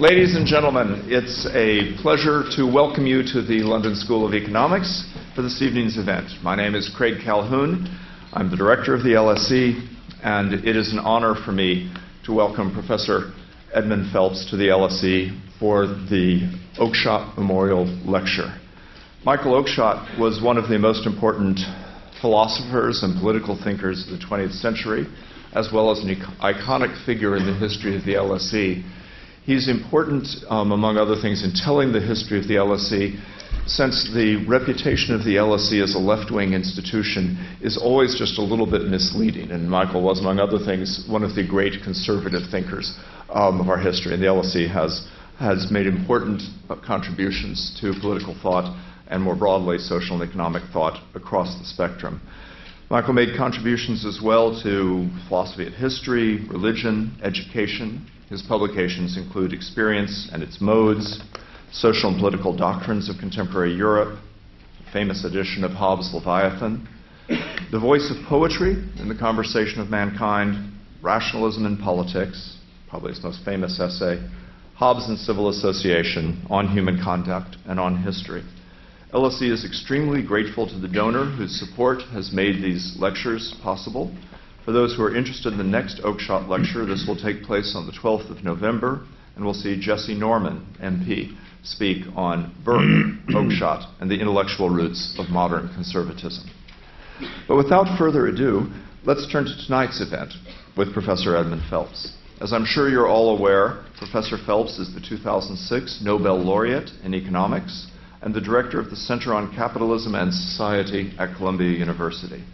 Ladies and gentlemen, it's a pleasure to welcome you to the London School of Economics for this evening's event. My name is Craig Calhoun. I'm the director of the LSE, and it is an honor for me to welcome Professor Edmund Phelps to the LSE for the Oakeshott Memorial Lecture. Michael Oakeshott was one of the most important philosophers and political thinkers of the 20th century, as well as an iconic figure in the history of the LSE. He's important, um, among other things, in telling the history of the LSE, since the reputation of the LSE as a left wing institution is always just a little bit misleading. And Michael was, among other things, one of the great conservative thinkers um, of our history. And the LSE has, has made important uh, contributions to political thought and more broadly social and economic thought across the spectrum. Michael made contributions as well to philosophy of history, religion, education. His publications include Experience and Its Modes, Social and Political Doctrines of Contemporary Europe, a famous edition of Hobbes' Leviathan, The Voice of Poetry in the Conversation of Mankind, Rationalism in Politics, probably his most famous essay, Hobbes and Civil Association on Human Conduct and on History. LSE is extremely grateful to the donor whose support has made these lectures possible. For those who are interested in the next Oakeshott lecture, this will take place on the 12th of November, and we'll see Jesse Norman, MP, speak on Burke, Oakeshott, and the intellectual roots of modern conservatism. But without further ado, let's turn to tonight's event with Professor Edmund Phelps. As I'm sure you're all aware, Professor Phelps is the 2006 Nobel laureate in economics and the director of the Center on Capitalism and Society at Columbia University.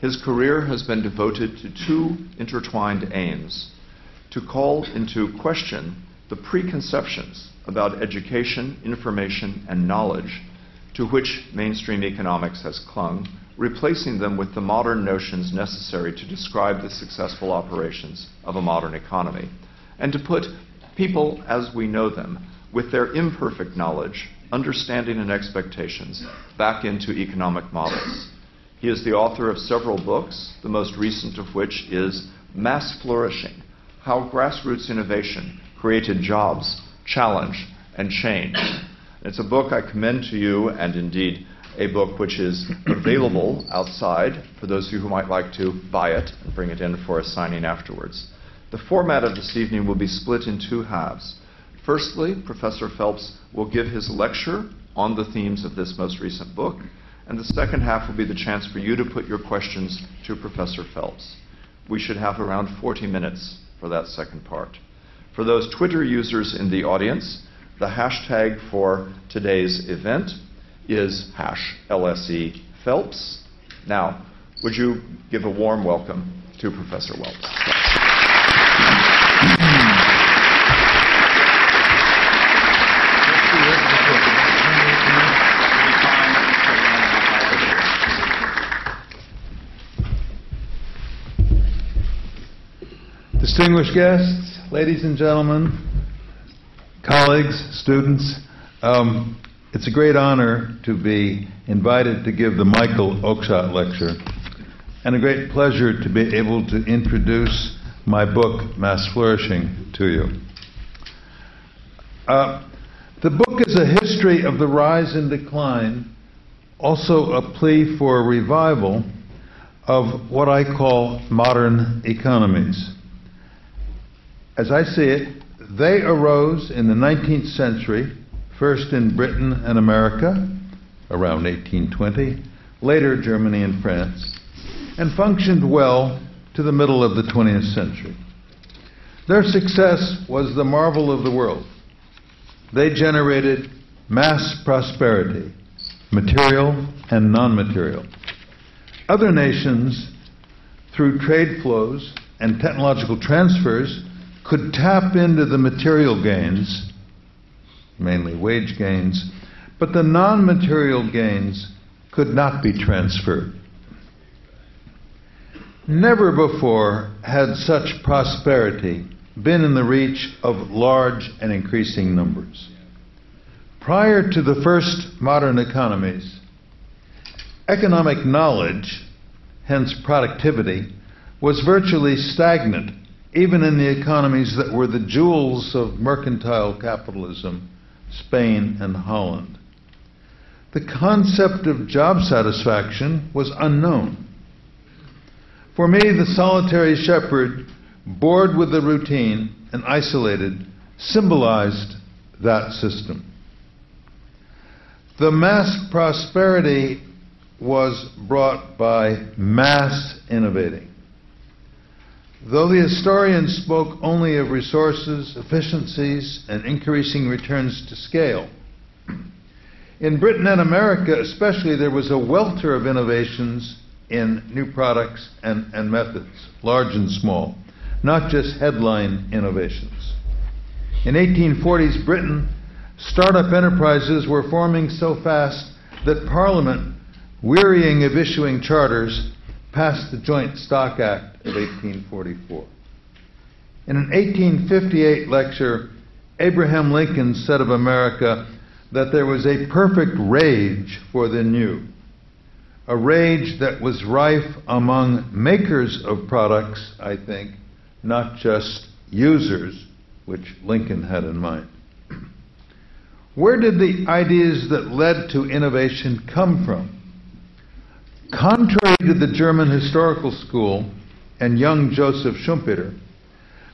His career has been devoted to two intertwined aims to call into question the preconceptions about education, information, and knowledge to which mainstream economics has clung, replacing them with the modern notions necessary to describe the successful operations of a modern economy, and to put people as we know them, with their imperfect knowledge, understanding, and expectations back into economic models. He is the author of several books, the most recent of which is Mass Flourishing How Grassroots Innovation Created Jobs, Challenge, and Change. It's a book I commend to you, and indeed a book which is available outside for those of you who might like to buy it and bring it in for a signing afterwards. The format of this evening will be split in two halves. Firstly, Professor Phelps will give his lecture on the themes of this most recent book, and the second half will be the chance for you to put your questions to Professor Phelps. We should have around 40 minutes for that second part. For those Twitter users in the audience, the hashtag for today's event is hash LSE Phelps. Now, would you give a warm welcome to Professor Phelps? Distinguished guests, ladies and gentlemen, colleagues, students, um, it's a great honor to be invited to give the Michael Oakeshott Lecture, and a great pleasure to be able to introduce my book, Mass Flourishing, to you. Uh, the book is a history of the rise and decline, also a plea for a revival of what I call modern economies. As I see it, they arose in the 19th century, first in Britain and America, around 1820, later Germany and France, and functioned well to the middle of the 20th century. Their success was the marvel of the world. They generated mass prosperity, material and non material. Other nations, through trade flows and technological transfers, could tap into the material gains, mainly wage gains, but the non material gains could not be transferred. Never before had such prosperity been in the reach of large and increasing numbers. Prior to the first modern economies, economic knowledge, hence productivity, was virtually stagnant even in the economies that were the jewels of mercantile capitalism, Spain and Holland. The concept of job satisfaction was unknown. For me, the solitary shepherd, bored with the routine and isolated, symbolized that system. The mass prosperity was brought by mass innovating. Though the historians spoke only of resources, efficiencies, and increasing returns to scale, in Britain and America especially, there was a welter of innovations in new products and, and methods, large and small, not just headline innovations. In 1840s Britain, startup enterprises were forming so fast that Parliament, wearying of issuing charters, passed the Joint Stock Act of 1844. In an 1858 lecture, Abraham Lincoln said of America that there was a perfect rage for the new, a rage that was rife among makers of products, I think, not just users, which Lincoln had in mind. Where did the ideas that led to innovation come from? Contrary to the German historical school and young Joseph Schumpeter,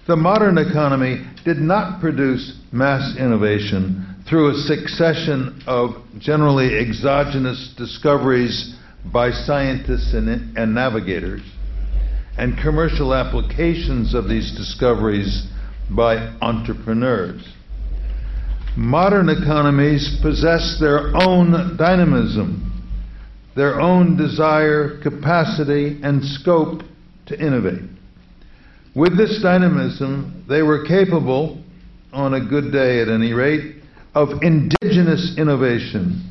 the modern economy did not produce mass innovation through a succession of generally exogenous discoveries by scientists and, and, navigators and commercial applications of these discoveries by entrepreneurs. Modern economies possess their own dynamism, their own desire, capacity, and scope to innovate. With this dynamism, they were capable, on a good day at any rate, of indigenous innovation,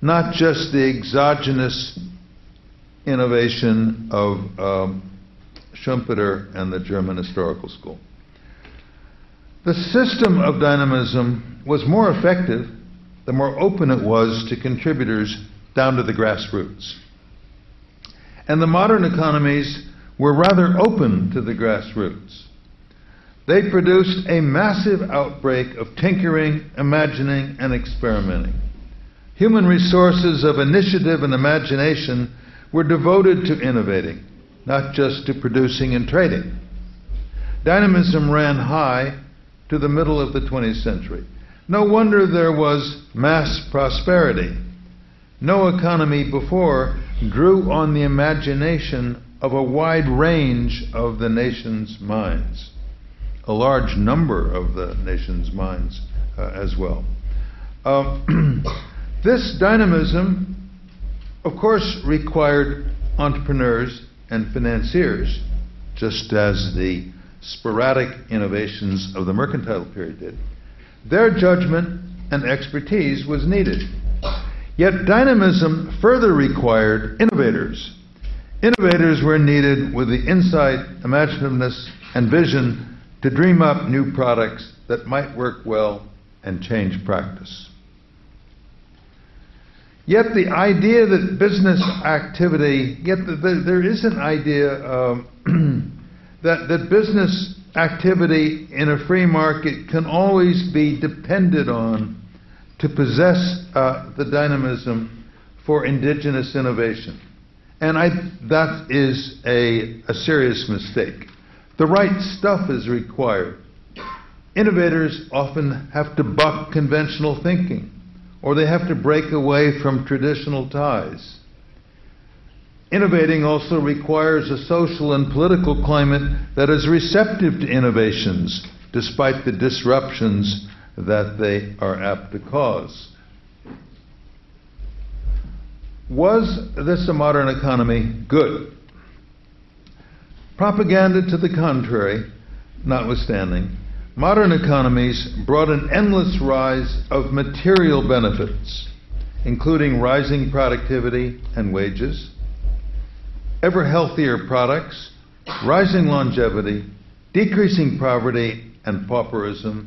not just the exogenous innovation of um, Schumpeter and the German Historical School. The system of dynamism was more effective the more open it was to contributors down to the grassroots. And the modern economies were rather open to the grassroots. They produced a massive outbreak of tinkering, imagining, and experimenting. Human resources of initiative and imagination were devoted to innovating, not just to producing and trading. Dynamism ran high to the middle of the 20th century. No wonder there was mass prosperity. No economy before drew on the imagination of a wide range of the nation's minds, a large number of the nation's minds uh, as well. Uh, this dynamism, of course, required entrepreneurs and financiers, just as the sporadic innovations of the mercantile period did. Their judgment and expertise was needed. Yet dynamism further required innovators Innovators were needed with the insight, imaginativeness, and vision to dream up new products that might work well and change practice. Yet the idea that business activity, yet the, the, there is an idea um, that, that business activity in a free market can always be depended on to possess uh, the dynamism for indigenous innovation. And I, that is a, a serious mistake. The right stuff is required. Innovators often have to buck conventional thinking, or they have to break away from traditional ties. Innovating also requires a social and political climate that is receptive to innovations, despite the disruptions that they are apt to cause. Was this a modern economy? Good. Propaganda to the contrary, notwithstanding, modern economies brought an endless rise of material benefits, including rising productivity and wages, ever healthier products, rising longevity, decreasing poverty and pauperism,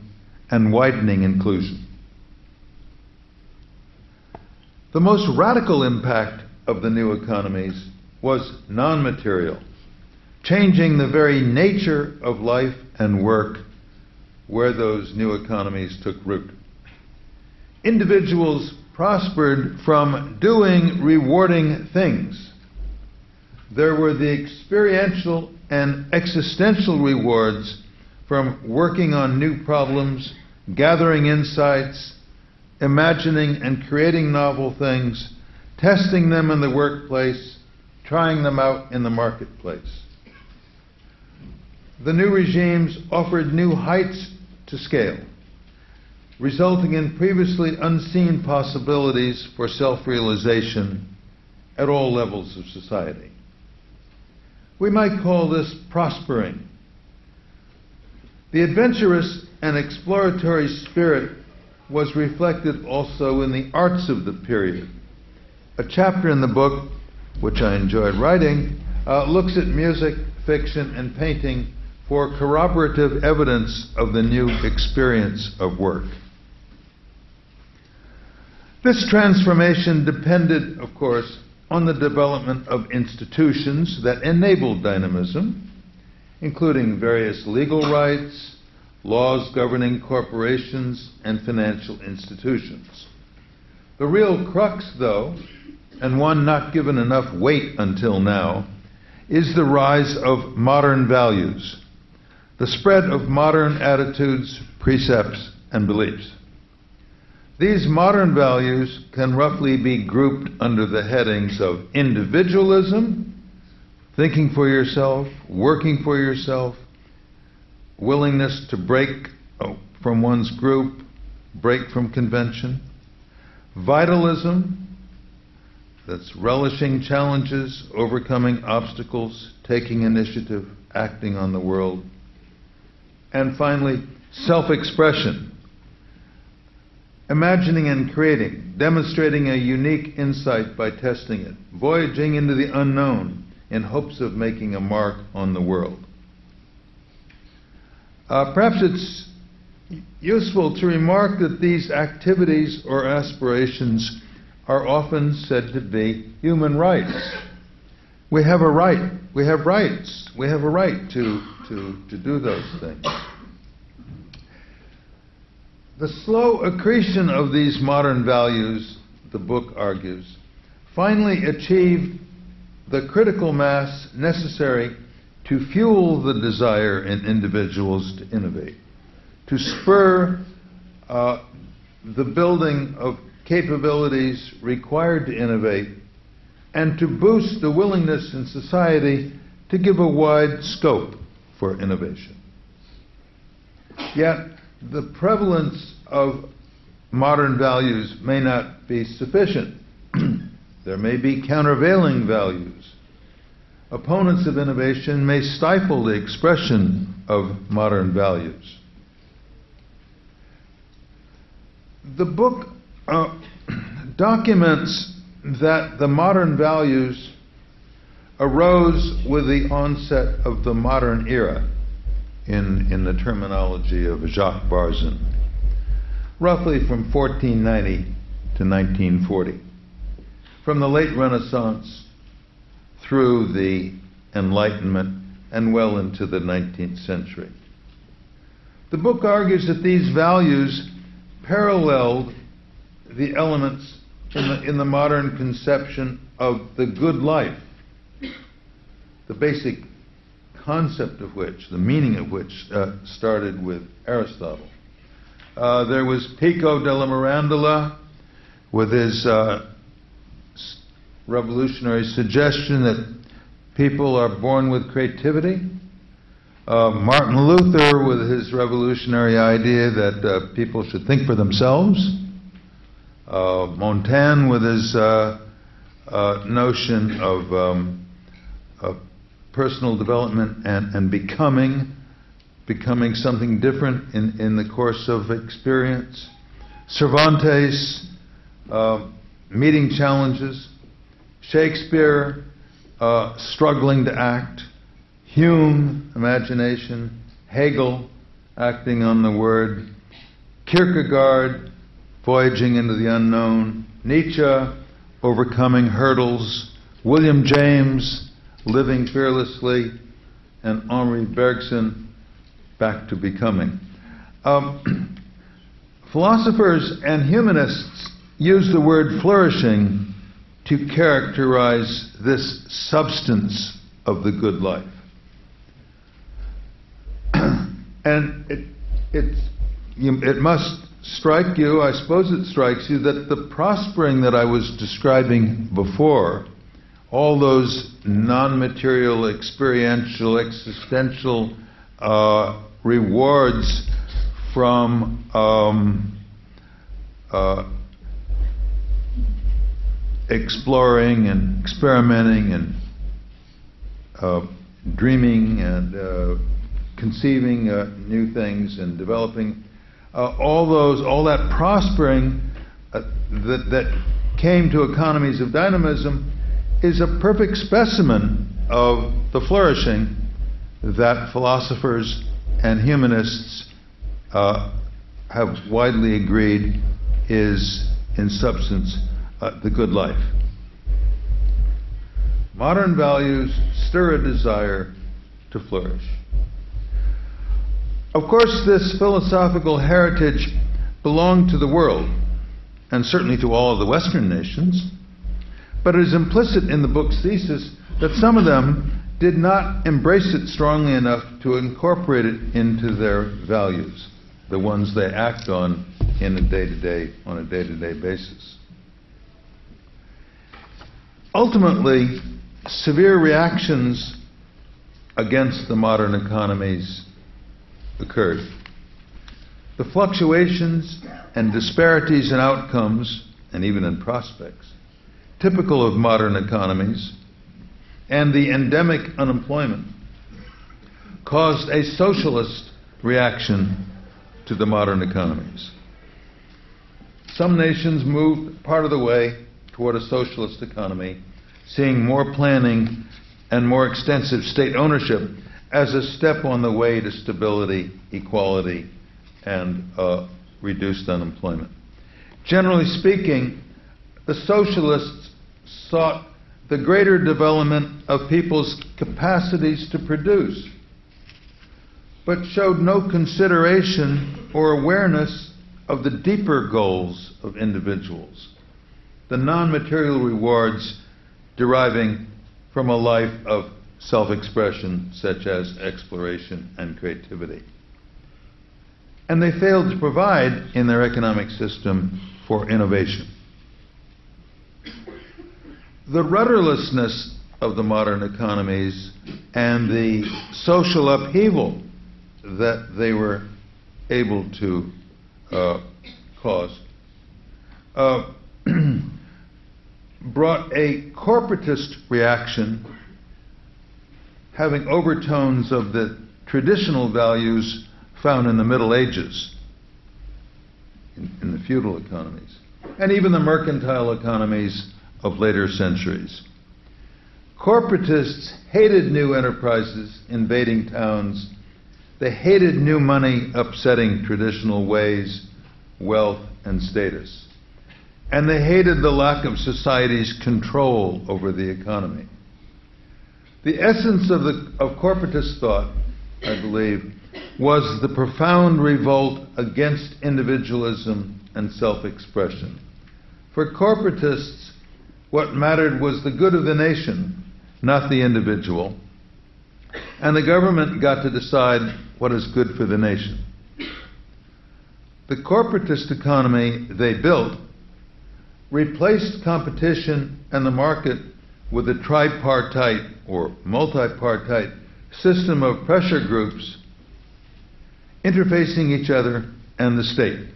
and widening inclusion. The most radical impact of the new economies was non material. changing the very nature of life and work where those new economies took root. Individuals prospered from doing rewarding things. There were the experiential and existential rewards from working on new problems, gathering insights, imagining and creating novel things, testing them in the workplace, trying them out in the marketplace. The new regimes offered new heights to scale, resulting in previously unseen possibilities for self realization at all levels of society. We might call this prospering. The adventurous and exploratory spirit was reflected also in the arts of the period. A chapter in the book, which I enjoyed writing, uh, looks at music, fiction, and painting for corroborative evidence of the new experience of work. This transformation depended, of course, on the development of institutions that enabled dynamism, including various legal rights, laws governing corporations, and financial institutions. The real crux, though, and one not given enough weight until now, is the rise of modern values, the spread of modern attitudes, precepts, and beliefs. These modern values can roughly be grouped under the headings of individualism, thinking for yourself, working for yourself, willingness to break oh, from one's group, break from convention, vitalism, that's relishing challenges, overcoming obstacles, taking initiative, acting on the world, and finally, self expression imagining and creating, demonstrating a unique insight by testing it, voyaging into the unknown in hopes of making a mark on the world. Uh, perhaps it's useful to remark that these activities or aspirations are often said to be human rights. We have a right, we have rights, we have a right to, to, to do those things. The slow accretion of these modern values, the book argues, finally achieved the critical mass necessary to fuel the desire in individuals to innovate, to spur uh, the building of capabilities required to innovate, and to boost the willingness in society to give a wide scope for innovation. Yet, the prevalence of modern values may not be sufficient. there may be countervailing values. Opponents of innovation may stifle the expression of modern values. The book uh, documents that the modern values arose with the onset of the modern era in, in the terminology of Jacques Barzun, roughly from 1490 to 1940. From the late Renaissance through the Enlightenment and well into the 19th century. The book argues that these values paralleled the elements in the, in the modern conception of the good life, the basic concept of which, the meaning of which, uh, started with Aristotle. Uh, there was Pico della Mirandola with his uh, revolutionary suggestion that people are born with creativity. Uh, Martin Luther with his revolutionary idea that uh, people should think for themselves. Uh, Montaigne with his notion of um, personal development and, and becoming, becoming something different in, in the course of experience. Cervantes, uh, meeting challenges. Shakespeare, uh, struggling to act. Hume, imagination. Hegel, acting on the word. Kierkegaard, voyaging into the unknown. Nietzsche, overcoming hurdles. William James, living fearlessly, and Henri Bergson, Back to Becoming. Um, philosophers and humanists use the word flourishing to characterize this substance of the good life. and it, it, you, it must strike you, I suppose it strikes you, that the prospering that I was describing before, all those non material, experiential, existential uh, rewards from um, uh, exploring and experimenting and uh, dreaming and uh, conceiving uh, new things and developing uh, all those, all that prospering uh, that, that came to economies of dynamism is a perfect specimen of the flourishing that philosophers and humanists uh, have widely agreed is, in substance, uh, the good life. Modern values stir a desire to flourish. Of course, this philosophical heritage belonged to the world, and certainly to all of the Western nations, but it is implicit in the book's thesis that some of them did not embrace it strongly enough to incorporate it into their values, the ones they act on in a day-to-day on a day-to-day basis. Ultimately, severe reactions against the modern economies occurred. The fluctuations and disparities in outcomes, and even in prospects, typical of modern economies, and the endemic unemployment caused a socialist reaction to the modern economies. Some nations moved part of the way toward a socialist economy, seeing more planning and more extensive state ownership as a step on the way to stability, equality, and uh, reduced unemployment. Generally speaking, the socialists sought the greater development of people's capacities to produce, but showed no consideration or awareness of the deeper goals of individuals, the non material rewards deriving from a life of self expression such as exploration and creativity. And they failed to provide in their economic system for innovation. The rudderlessness of the modern economies and the social upheaval that they were able to uh, cause uh, brought a corporatist reaction having overtones of the traditional values found in the Middle Ages, in, in, the feudal economies, and even the mercantile economies of later centuries. Corporatists hated new enterprises invading towns. They hated new money upsetting traditional ways, wealth, and status. And they hated the lack of society's control over the economy. The essence of, the, of corporatist thought, I believe, was the profound revolt against individualism and self expression. For corporatists, what mattered was the good of the nation, not the individual. And the government got to decide what is good for the nation. The corporatist economy they built replaced competition and the market with a tripartite or multipartite system of pressure groups interfacing each other and the state.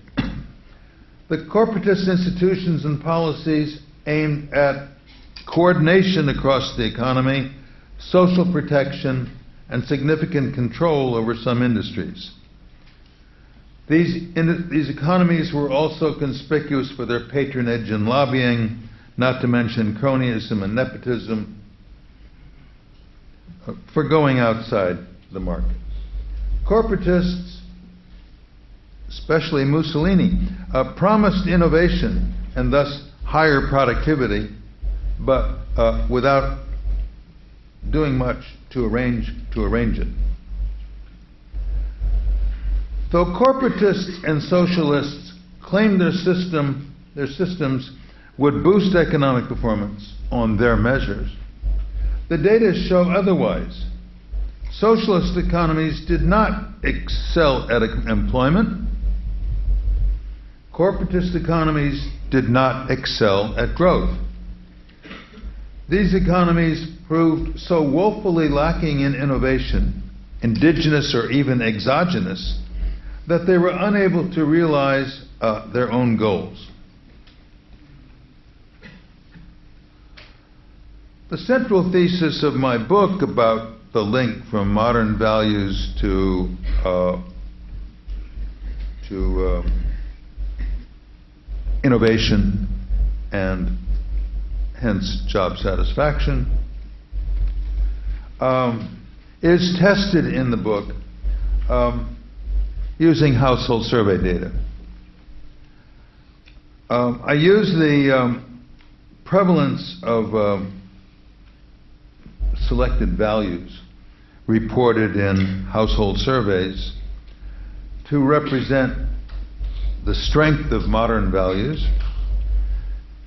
the corporatist institutions and policies aimed at coordination across the economy, social protection, and significant control over some industries. These, in, these economies were also conspicuous for their patronage and lobbying not to mention cronyism and nepotism, uh, for going outside the market. Corporatists, especially Mussolini, uh, promised innovation and thus higher productivity, but uh, without doing much to arrange, to arrange it. Though corporatists and socialists claim their system, their systems would boost economic performance on their measures, the data show otherwise. Socialist economies did not excel at employment. Corporatist economies did not excel at growth. These economies proved so woefully lacking in innovation, indigenous or even exogenous, that they were unable to realize uh, their own goals. The central thesis of my book about the link from modern values to uh, to uh, innovation and hence job satisfaction um, is tested in the book um, using household survey data. Um, I use the um, prevalence of um, selected values reported in household surveys to represent the strength of modern values,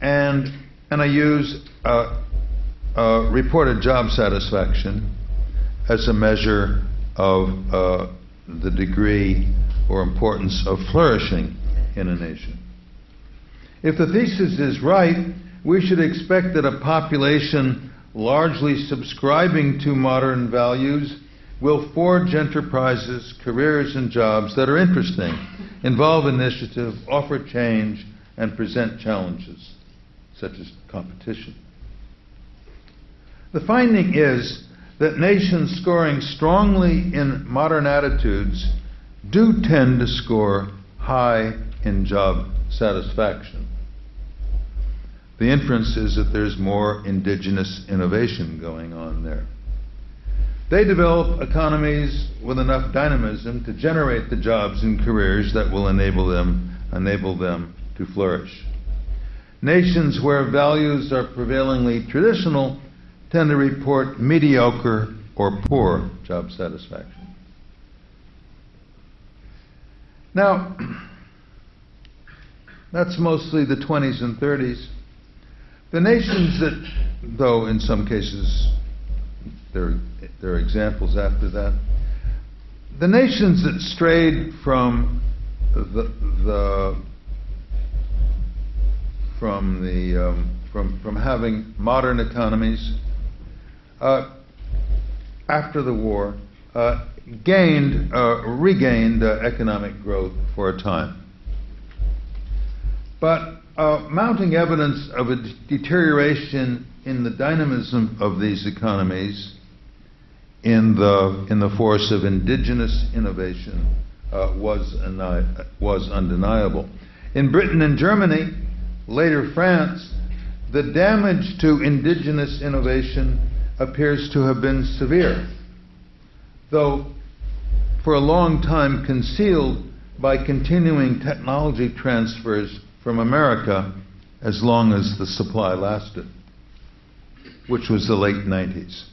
and, and I use uh, uh, reported job satisfaction as a measure of uh, the degree or importance of flourishing in a nation. If the thesis is right, we should expect that a population largely subscribing to modern values will forge enterprises, careers, and jobs that are interesting, involve initiative, offer change, and present challenges, such as competition. The finding is that nations scoring strongly in modern attitudes do tend to score high in job satisfaction. The inference is that there's more indigenous innovation going on there. They develop economies with enough dynamism to generate the jobs and careers that will enable them, enable them to flourish. Nations where values are prevailingly traditional tend to report mediocre or poor job satisfaction. Now, that's mostly the 20s and 30s. The nations that, though in some cases there, there are examples after that, the nations that strayed from the, the from the um, from from having modern economies uh, after the war uh, gained uh, regained uh, economic growth for a time, but uh, mounting evidence of a deterioration in the dynamism of these economies in the, in the force of indigenous innovation was, was undeniable. In Britain and Germany, later France, the damage to indigenous innovation appears to have been severe, though for a long time concealed by continuing technology transfers from America as long as the supply lasted, which was the late 90s.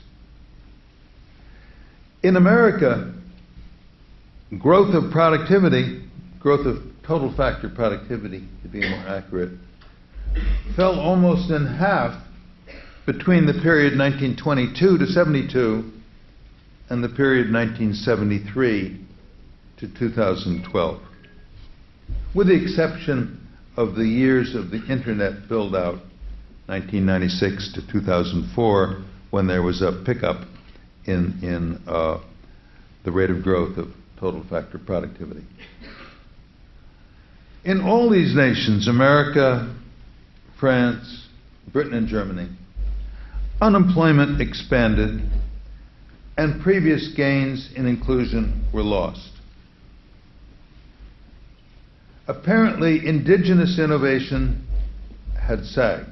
In America, growth of productivity, growth of total factor productivity, to be more accurate, fell almost in half between the period 1922 to 72 and the period 1973 to 2012, with the exception of the years of the internet build out, 1996 to 2004, when there was a pickup in, in uh, the rate of growth of total factor productivity. In all these nations, America, France, Britain, and Germany, unemployment expanded and previous gains in inclusion were lost. Apparently, indigenous innovation had sagged,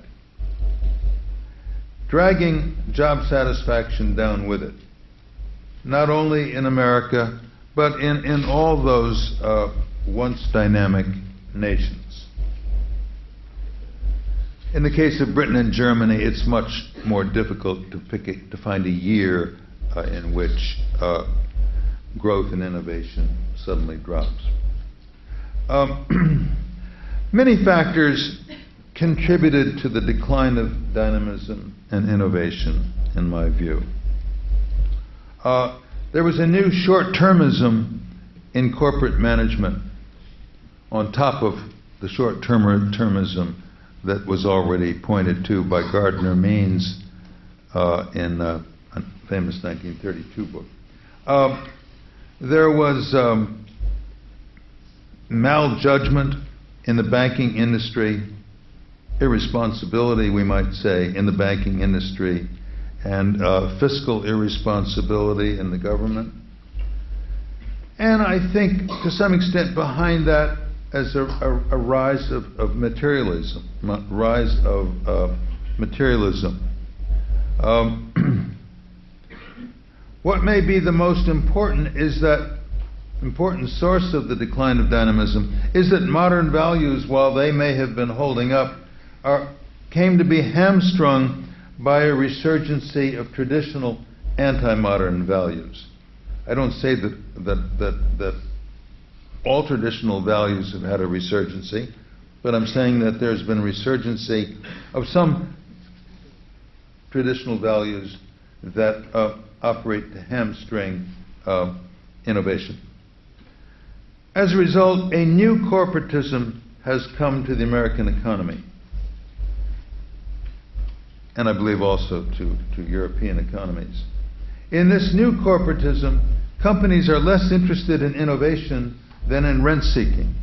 dragging job satisfaction down with it, not only in America, but in, in all those uh, once dynamic nations. In the case of Britain and Germany, it's much more difficult to, pick a, to find a year uh, in which uh, growth and innovation suddenly drops. Um, many factors contributed to the decline of dynamism and innovation, in my view. Uh, there was a new short termism in corporate management on top of the short termism that was already pointed to by Gardiner Means uh, in a famous 1932 book. Uh, there was um, maljudgment in the banking industry, irresponsibility, we might say, in the banking industry, and uh, fiscal irresponsibility in the government. And I think to some extent behind that as a, a, a rise of, of, materialism, rise of uh, materialism. Um, what may be the most important is that important source of the decline of dynamism is that modern values, while they may have been holding up, are, came to be hamstrung by a resurgency of traditional anti-modern values. I don't say that, that, that, that all traditional values have had a resurgency, but I'm saying that there's been a resurgency of some traditional values that uh, operate to hamstring uh, innovation. As a result, a new corporatism has come to the American economy, and I believe also to, to European economies. In this new corporatism, companies are less interested in innovation than in rent seeking.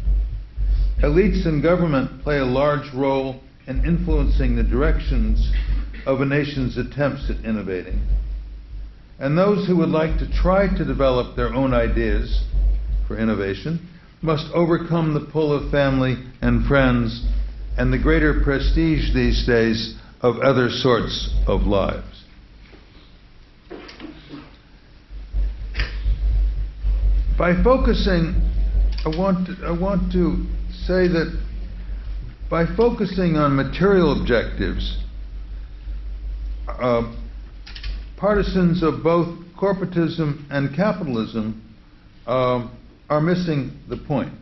Elites in government play a large role in influencing the directions of a nation's attempts at innovating. And those who would like to try to develop their own ideas for innovation must overcome the pull of family and friends and the greater prestige these days of other sorts of lives. By focusing, I want to, I want to say that by focusing on material objectives, uh, partisans of both corporatism and capitalism uh, are missing the point.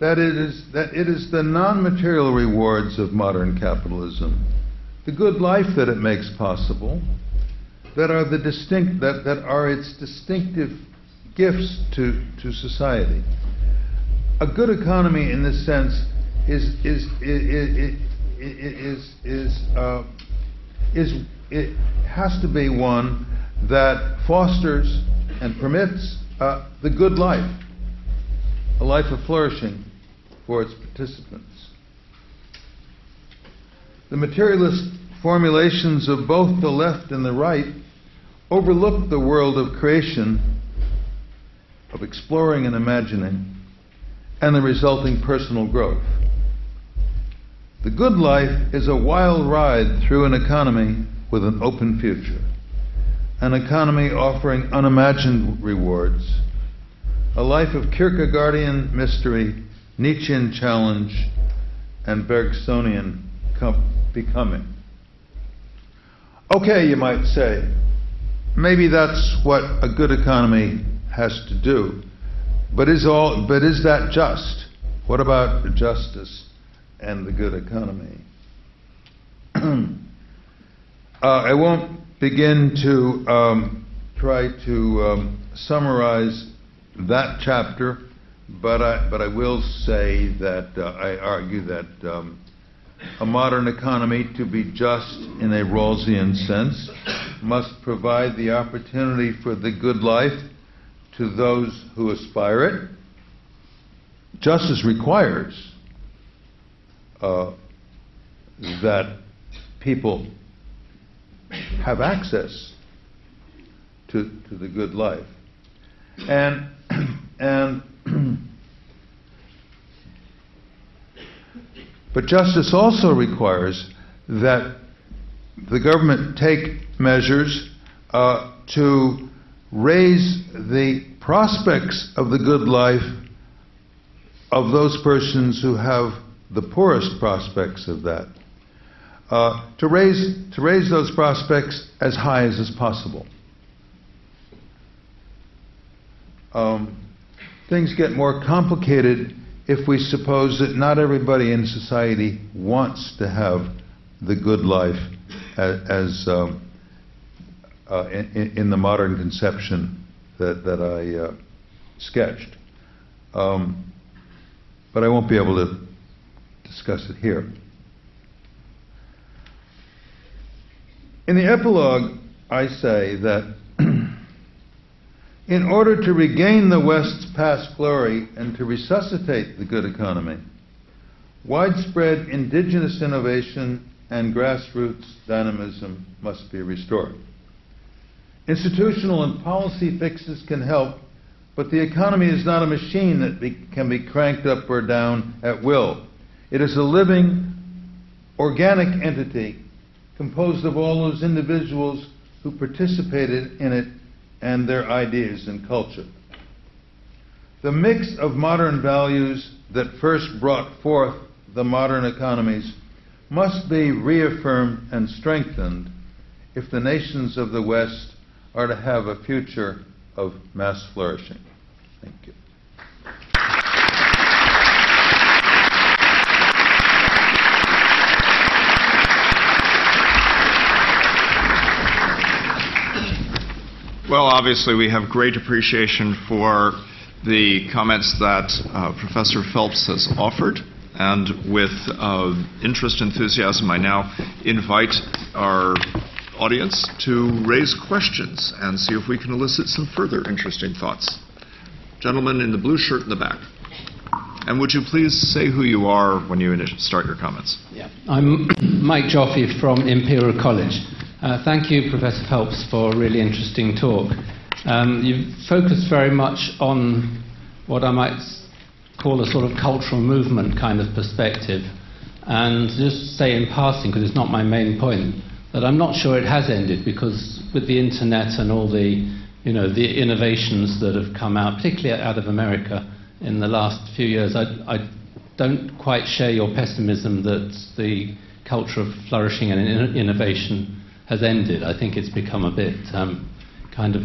That it is, that it is the non material rewards of modern capitalism, the good life that it makes possible, that are, the distinct, that, that are its distinctive gifts to, to society. A good economy, in this sense, is is is is is, uh, is it has to be one that fosters and permits uh, the good life, a life of flourishing for its participants. The materialist formulations of both the left and the right overlook the world of creation of exploring and imagining, and the resulting personal growth. The good life is a wild ride through an economy with an open future, an economy offering unimagined rewards, a life of Kierkegaardian mystery, Nietzschean challenge, and Bergsonian becoming. Okay, you might say, maybe that's what a good economy has to do. But is all but is that just? What about justice and the good economy? uh, I won't begin to um, try to um, summarize that chapter, but I, but I will say that uh, I argue that um, a modern economy, to be just in a Rawlsian sense, must provide the opportunity for the good life to those who aspire it. Justice requires uh, that people have access to, to the good life. And, and but justice also requires that the government take measures uh, to raise the prospects of the good life of those persons who have the poorest prospects of that uh, to, raise, to raise those prospects as high as is possible. Um, things get more complicated if we suppose that not everybody in society wants to have the good life as, as um, uh, in, in, the modern conception that, that I uh, sketched. Um, but I won't be able to discuss it here. In the epilogue, I say that in order to regain the West's past glory and to resuscitate the good economy, widespread indigenous innovation and grassroots dynamism must be restored. Institutional and policy fixes can help, but the economy is not a machine that be, can be cranked up or down at will. It is a living, organic entity composed of all those individuals who participated in it and their ideas and culture. The mix of modern values that first brought forth the modern economies must be reaffirmed and strengthened if the nations of the West are to have a future of mass flourishing. Thank you. Well, obviously, we have great appreciation for the comments that uh, Professor Phelps has offered. And with uh, interest, enthusiasm, I now invite our audience to raise questions and see if we can elicit some further interesting thoughts. Gentleman in the blue shirt in the back. And would you please say who you are when you start your comments? Yeah. I'm Mike Joffe from Imperial College. Uh, thank you, Professor Phelps, for a really interesting talk. Um, you've focused very much on what I might call a sort of cultural movement kind of perspective. And just say in passing, because it's not my main point, that I'm not sure it has ended because with the internet and all the, you know, the innovations that have come out, particularly out of America in the last few years, I, I don't quite share your pessimism that the culture of flourishing and innovation has ended. I think it's become a bit um, kind of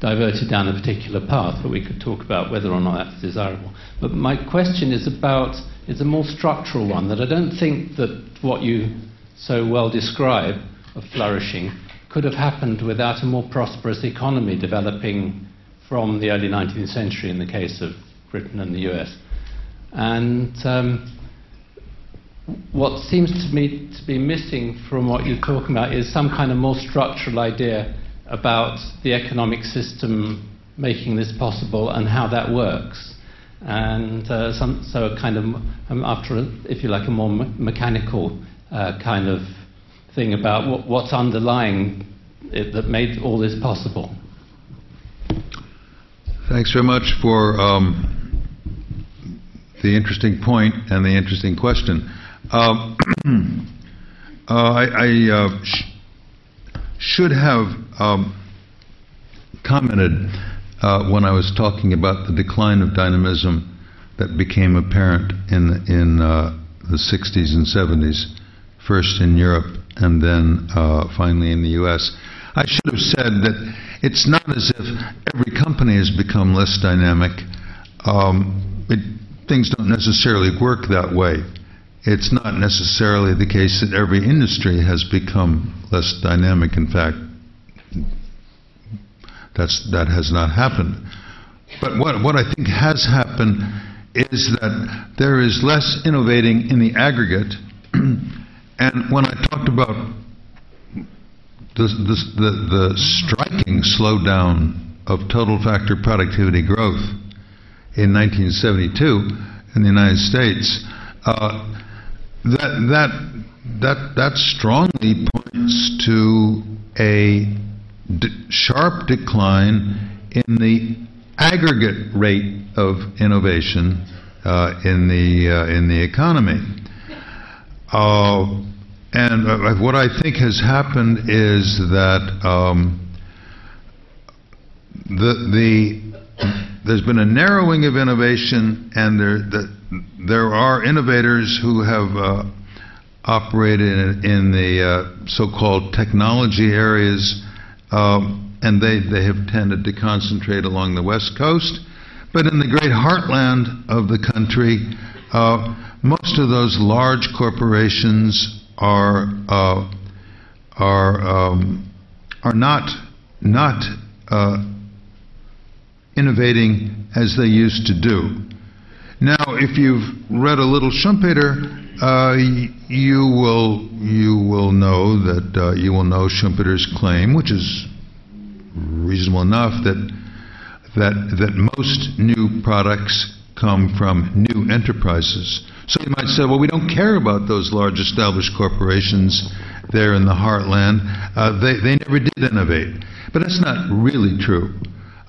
diverted down a particular path, but we could talk about whether or not that's desirable. But my question is about is a more structural one that I don't think that what you so well describe of flourishing could have happened without a more prosperous economy developing from the early 19th century in the case of Britain and the US. And um, what seems to me to be missing from what you're talking about is some kind of more structural idea about the economic system making this possible and how that works. And uh, some, so, a kind of, um, after, a, if you like, a more me- mechanical uh, kind of thing about what, what's underlying it that made all this possible. Thanks very much for um, the interesting point and the interesting question. Um, uh, I, I uh, sh- should have um, commented uh, when I was talking about the decline of dynamism that became apparent in in uh, the 60s and 70s, first in Europe and then uh, finally in the U.S. I should have said that it's not as if every company has become less dynamic. Um, it, things don't necessarily work that way. It's not necessarily the case that every industry has become less dynamic. In fact, that's, that has not happened. But what, what I think has happened is that there is less innovating in the aggregate And when I talked about the, the, striking slowdown of total factor productivity growth in 1972 in the United States, uh, that, that, that, that strongly points to a sharp decline in the aggregate rate of innovation uh, in, the, uh, in the economy. Uh, and uh, what I think has happened is that um, the, the, there's been a narrowing of innovation, and there, the, there are innovators who have uh, operated in, in the uh, so-called technology areas, um, and they, they have tended to concentrate along the West Coast. But in the great heartland of the country, uh, most of those large corporations are uh, are um, are not not uh, innovating as they used to do. Now, if you've read a little Schumpeter, uh, you will you will know that uh, you will know Schumpeter's claim, which is reasonable enough, that that that most new products come from new enterprises. So you might say, well, we don't care about those large established corporations there in the heartland. Uh, they they never did innovate, but that's not really true.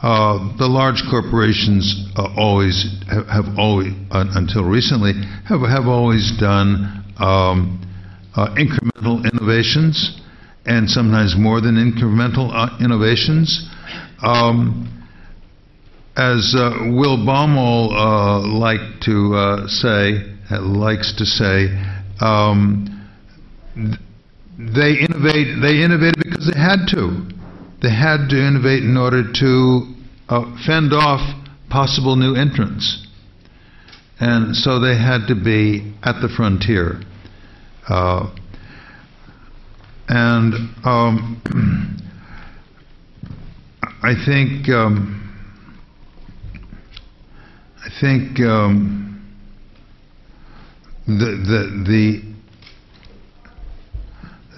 Uh, the large corporations uh, always have, have always uh, until recently have have always done um, uh, incremental innovations and sometimes more than incremental uh, innovations. Um, as Will Baumol liked to say, likes to say, um, they innovate. They innovated because they had to they had to innovate in order to uh, fend off possible new entrants. And so they had to be at the frontier. Uh, and um, I think um, I think um, the the the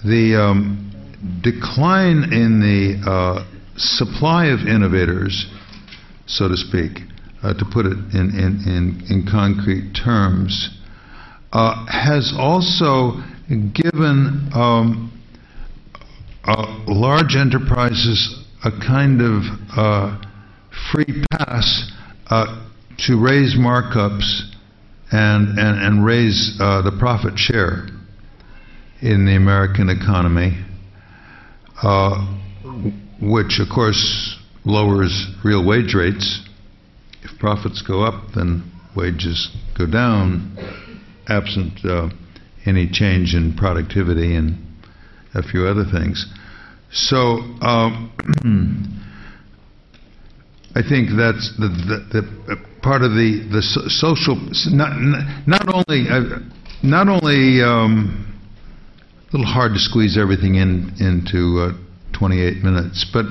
the um, decline in the uh, supply of innovators, so to speak, uh, to put it in, in, in, in concrete terms, uh, has also given um, uh, large enterprises a kind of uh, free pass uh, to raise markups and, and, and raise the profit share in the American economy uh, which of course lowers real wage rates. If profits go up, then wages go down, absent uh, any change in productivity and a few other things. So um, I think that's the, the, the, part of the the social not not only uh, not only um, a little hard to squeeze everything in into uh, 28 minutes. But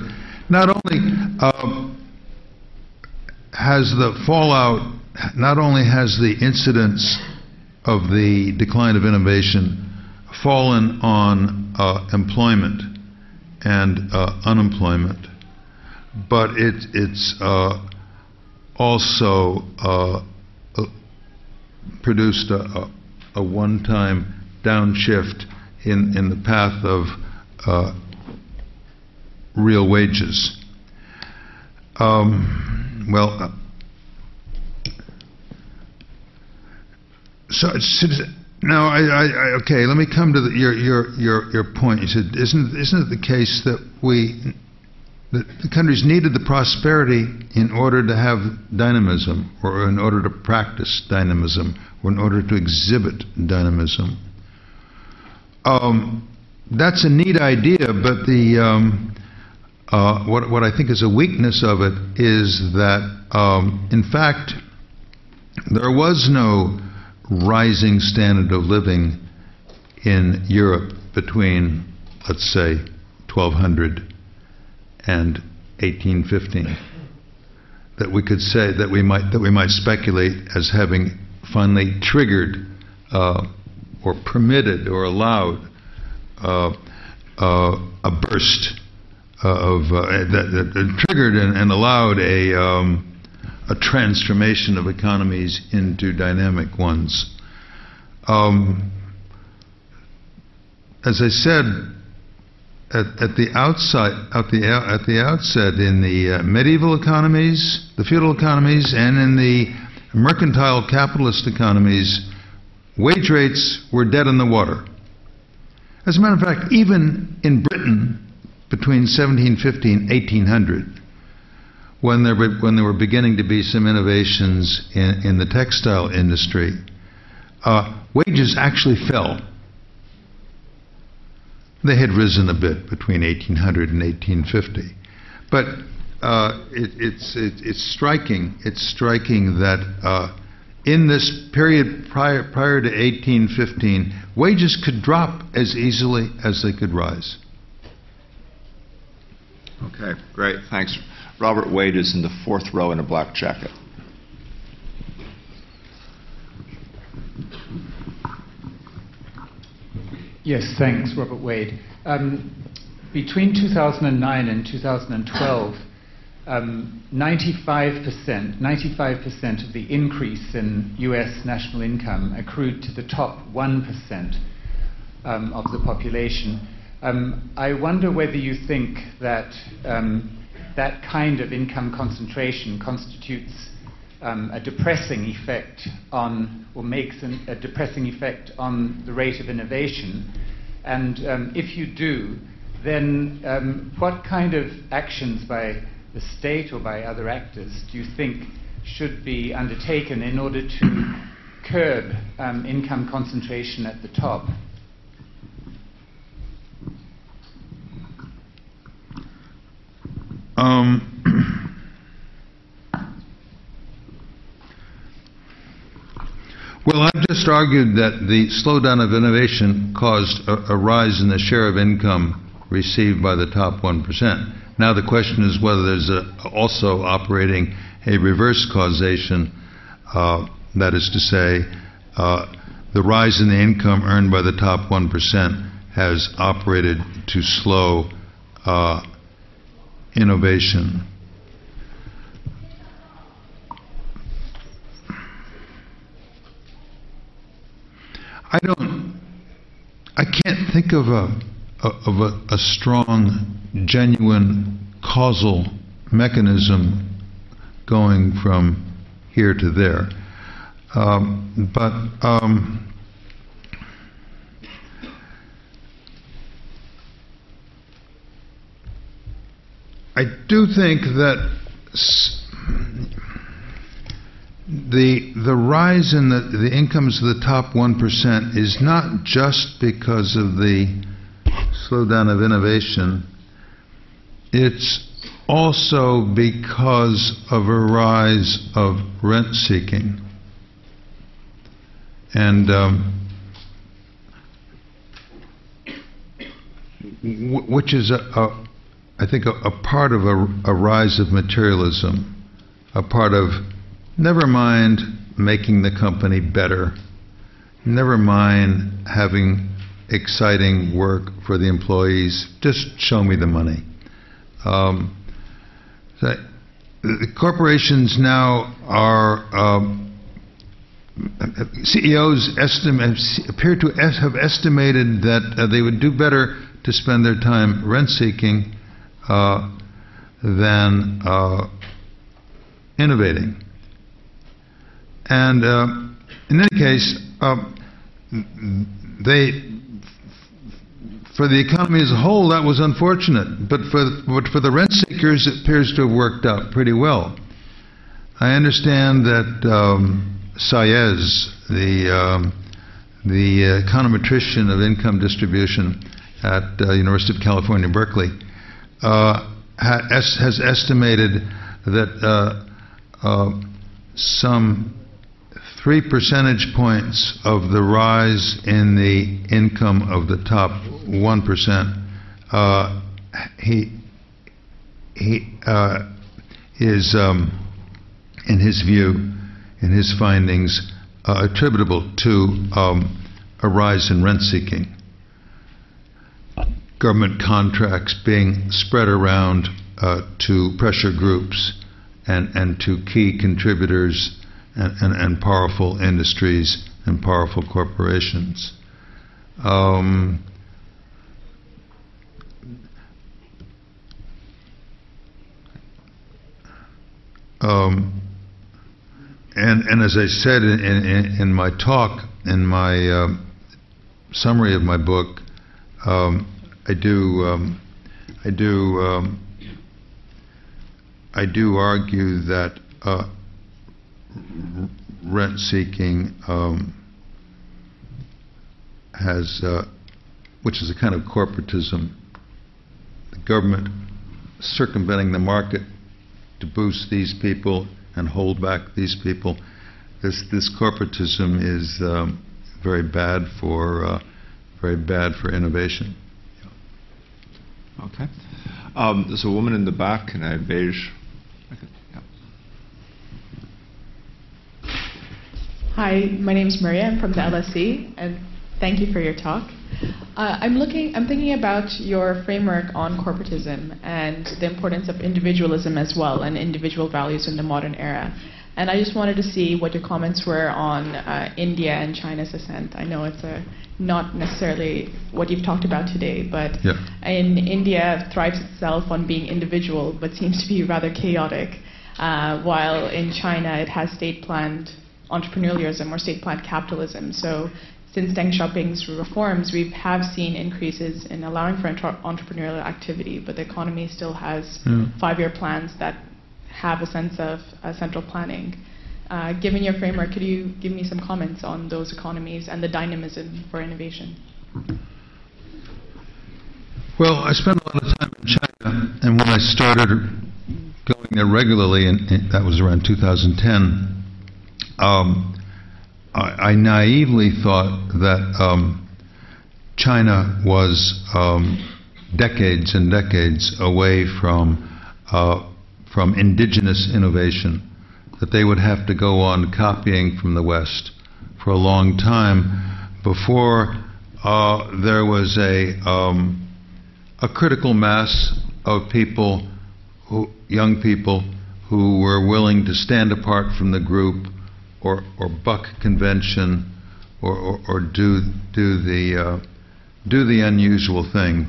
not only uh, has the fallout, not only has the incidence of the decline of innovation fallen on uh, employment and uh, unemployment, but it, it's uh, also uh, produced a, a one-time downshift in, in the path of uh, real wages. Um, well, uh, so, now, I, I, I, okay, let me come to the, your, your, your, your point. You said, isn't, isn't it the case that we, that the countries needed the prosperity in order to have dynamism, or in order to practice dynamism, or in order to exhibit dynamism? Um, that's a neat idea, but the um, uh, what, what I think is a weakness of it is that, um, in fact, there was no rising standard of living in Europe between, let's say, 1200 and 1815 that we could say that we might that we might speculate as having finally triggered uh, or permitted or allowed uh, uh, a burst of uh, that, that, triggered and, and allowed a um, a transformation of economies into dynamic ones. Um, as I said at, at, the outside, at the at the outset, in the uh, medieval economies, the feudal economies, and in the mercantile capitalist economies, wage rates were dead in the water. As a matter of fact, even in Britain between 1750 and 1800, when there, were, when there were beginning to be some innovations in, in the textile industry, uh, wages actually fell They had risen a bit between 1800 and 1850. But uh, it, it's, it, it's striking. It's striking that uh, in this period prior, prior to 1815, wages could drop as easily as they could rise. Okay, great. Thanks. Robert Wade is in the fourth row in a black jacket. Yes, thanks, Robert Wade. Um, between 2009 and 2012, um, 95%, 95% of the increase in US national income accrued to the top 1% um, of the population. Um, I wonder whether you think that um, that kind of income concentration constitutes um, a depressing effect on, or makes an, a depressing effect on the rate of innovation. And um, if you do, then um, what kind of actions by the state or by other actors do you think should be undertaken in order to curb um, income concentration at the top? Um, well, I've just argued that the slowdown of innovation caused a, a, rise in the share of income received by the top 1%. Now the question is whether there's a, also operating a reverse causation, uh, that is to say, uh, the rise in the income earned by the top 1% has operated to slow uh, innovation. I don't, I can't think of a, of a, a strong, genuine causal mechanism going from here to there. Um, but um, I do think that the the rise in the, the incomes of the top one percent is not just because of the slowdown of innovation. It's also because of a rise of rent seeking. And um, w- which is a, a I think a, a part of a, a rise of materialism, a part of never mind making the company better, never mind having exciting work for the employees, just show me the money. Um, the corporations now are. Um, CEOs estimate, appear to have estimated that uh, they would do better to spend their time rent seeking uh, than uh, innovating. And uh, in any case, uh, they, for the economy as a whole, that was unfortunate. But for, but for the rent seekers, it appears to have worked out pretty well. I understand that um, Saez, the um, the econometrician of income distribution at uh, University of California, Berkeley, uh, has estimated that uh, uh, some three percentage points of the rise in the income of the top one percent, uh, he he uh, is, um, in his view, in his findings, uh, attributable to um, a rise in rent seeking. Government contracts being spread around uh, to pressure groups and, and to key contributors and, and, and powerful industries and powerful corporations. Um, um, and, and as I said in, in, in my talk, in my uh, summary of my book, um, I do, um, I do, um, I do argue that uh, rent seeking um, has uh, which is a kind of corporatism, the government circumventing the market to boost these people and hold back these people. This this corporatism is um, very bad for uh, very bad for innovation. Okay. Um, there's a woman in the back in a beige. Okay, yeah. Hi, my name is Maria. I'm from the LSE, and thank you for your talk. Uh, I'm looking. I'm thinking about your framework on corporatism and the importance of individualism as well, and individual values in the modern era. And I just wanted to see what your comments were on uh, India and China's ascent. I know it's a, not necessarily what you've talked about today, but Yeah. in India thrives itself on being individual, but seems to be rather chaotic. Uh, while in China it has state-planned entrepreneurialism or state-planned capitalism. So since Deng Xiaoping's reforms, we have seen increases in allowing for entre- entrepreneurial activity, but the economy still has Yeah. five-year plans that have a sense of uh, central planning. Uh, given your framework, could you give me some comments on those economies and the dynamism for innovation? Well, I spent a lot of time in China, and when I started going there regularly, and that was around 2010, um, I, I naively thought that um, China was um, decades and decades away from uh, from indigenous innovation, that they would have to go on copying from the West for a long time before uh, there was a um, a critical mass of people, who, young people, who were willing to stand apart from the group, or, or buck convention, or, or, or do do the uh, do the unusual thing,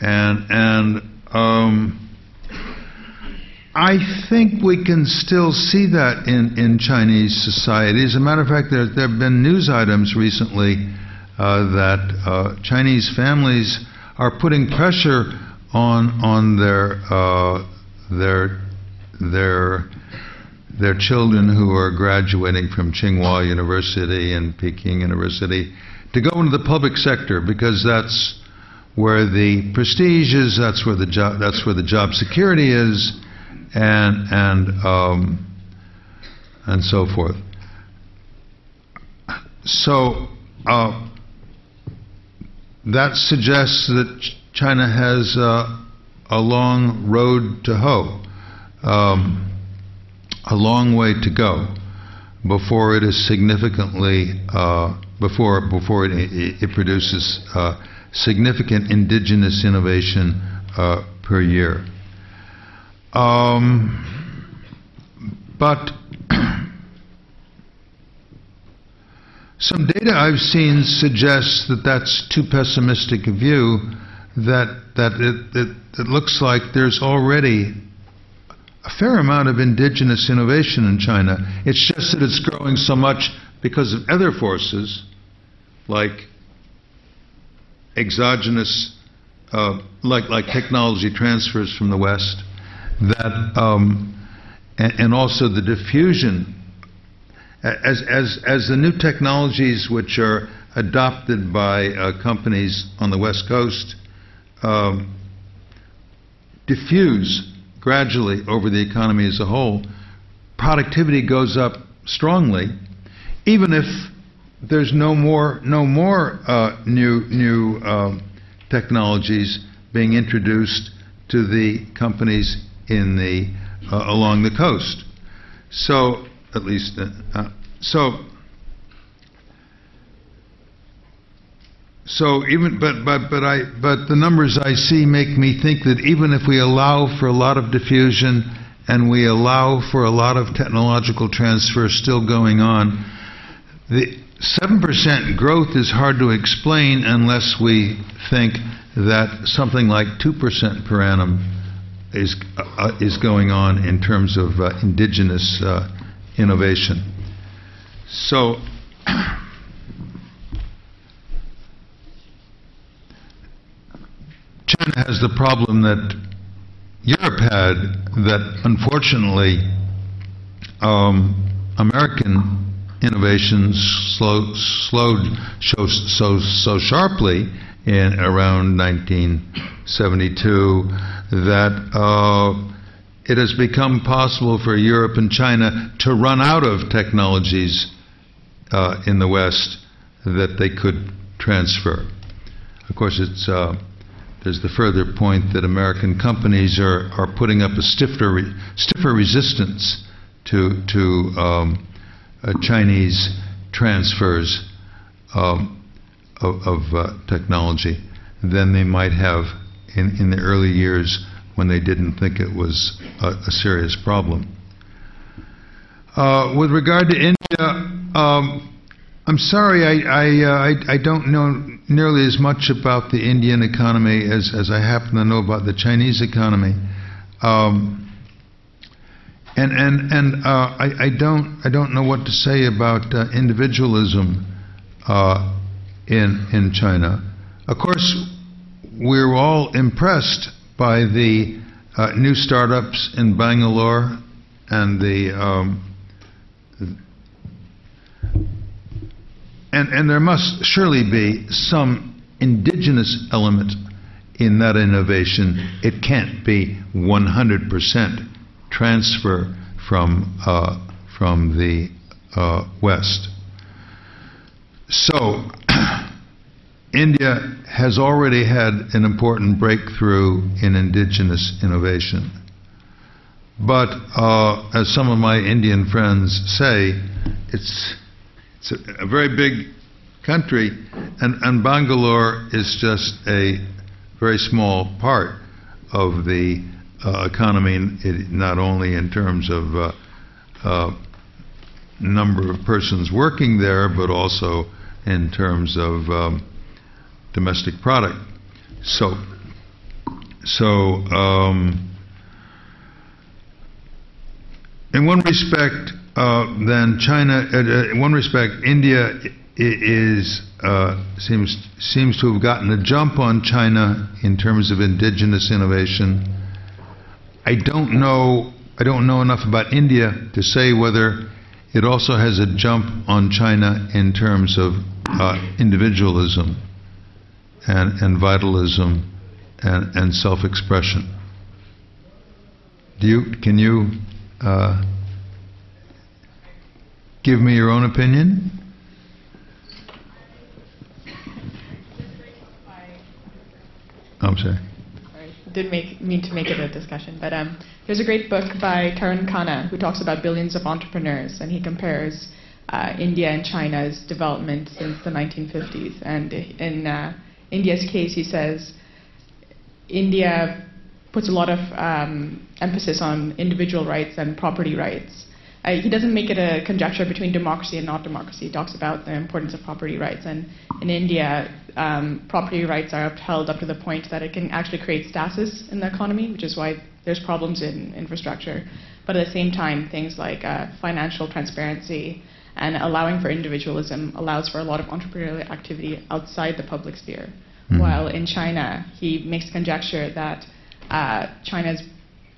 and and um, I think we can still see that in, in Chinese society. As a matter of fact, there, there have been news items recently uh, that uh, Chinese families are putting pressure on on their uh, their their their children who are graduating from Tsinghua University and Peking University to go into the public sector because that's where the prestige is, that's where the job that's where the job security is, and and um, and so forth. So. Uh, that suggests that China has uh, a long road to hoe, um, a long way to go before it is significantly uh, before before it, it, produces uh, significant indigenous innovation uh, per year. Um, but Some data I've seen suggests that that's too pessimistic a view, that, that it, it, it looks like there's already a fair amount of indigenous innovation in China. It's just that it's growing so much because of other forces, like exogenous, uh, like, like technology transfers from the West, that, um, and, and also the diffusion as, as, as the new technologies which are adopted by uh, companies on the West Coast um, diffuse gradually over the economy as a whole, productivity goes up strongly, even if there's no more no more uh, new new um, technologies being introduced to the companies in the uh, along the coast. So at least. Uh, uh, so, so even but but but I but the numbers I see make me think that even if we allow for a lot of diffusion and we allow for a lot of technological transfer still going on, the seven percent growth is hard to explain unless we think that something like two percent per annum is uh, is going on in terms of uh, indigenous uh, innovation. So, China has the problem that Europe had, that unfortunately um, American innovations slow, slowed so, so, so sharply in around 1972 that uh, it has become possible for Europe and China to run out of technologies uh, in the West that they could transfer. Of course, it's, uh, there's the further point that American companies are, are putting up a stiffer, stiffer resistance to, to um, uh, Chinese transfers um, of, of uh, technology than they might have in, in the early years when they didn't think it was a, a serious problem. Uh, with regard to India, um, I'm sorry, I, I, uh, I, I, don't know nearly as much about the Indian economy as, as I happen to know about the Chinese economy. Um, and and, and uh, I, I, don't, I don't know what to say about uh, individualism uh, in, in China. Of course, we're all impressed by the uh, new startups in Bangalore and the um, and, and there must surely be some indigenous element in that innovation. It can't be 100% transfer from, uh, from the uh, West. So, India has already had an important breakthrough in indigenous innovation. But uh, as some of my Indian friends say, it's it's a, a very big country, and, and Bangalore is just a very small part of the uh, economy, it, not only in terms of uh, uh, number of persons working there, but also in terms of um, domestic product. So, so um, in one respect, uh, then China, uh, uh, in one respect, India is uh, seems seems to have gotten a jump on China in terms of indigenous innovation. I don't know. I don't know enough about India to say whether it also has a jump on China in terms of individualism and, and vitalism and, and self-expression. Do you? Can you? Give me your own opinion? I'm sorry. sorry. Didn't make, mean to make it a discussion, but um, there's a great book by Tarun Khanna who talks about billions of entrepreneurs, and he compares uh, India and China's development since the 1950s. And in uh, India's case, he says India puts a lot of um, emphasis on individual rights and property rights, uh, he doesn't make it a conjecture between democracy and not democracy. He talks about the importance of property rights. And in India, um, property rights are upheld up to the point that it can actually create stasis in the economy, which is why there's problems in infrastructure. But at the same time, things like uh, financial transparency and allowing for individualism allows for a lot of entrepreneurial activity outside the public sphere. Mm-hmm. While in China, he makes conjecture that uh, China's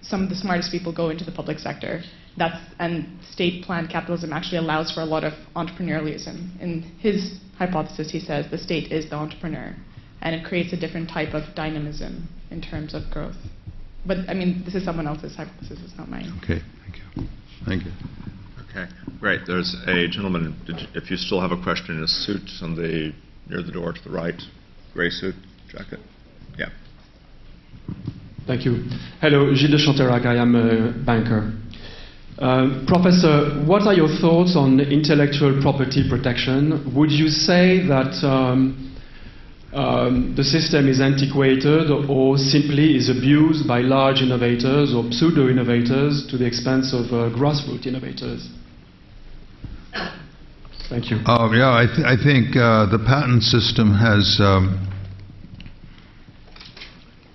some of the smartest people go into the public sector that's, and state planned capitalism actually allows for a lot of entrepreneurialism. In his hypothesis, he says the state is the entrepreneur, and it creates a different type of dynamism in terms of growth. But I mean, this is someone else's hypothesis, it's not mine. Okay, thank you. Thank you. Okay, great. There's a gentleman, if you still have a question, in a suit on the, near the door to the right, gray suit, jacket. Yeah. Thank you. Hello, Gilles de Chanterac. I am a banker. Uh, Professor, what are your thoughts on intellectual property protection? Would you say that um, um, the system is antiquated or simply is abused by large innovators or pseudo innovators to the expense of uh, grassroots innovators? Thank you. Uh, yeah, I, th- I think uh, the patent system has um,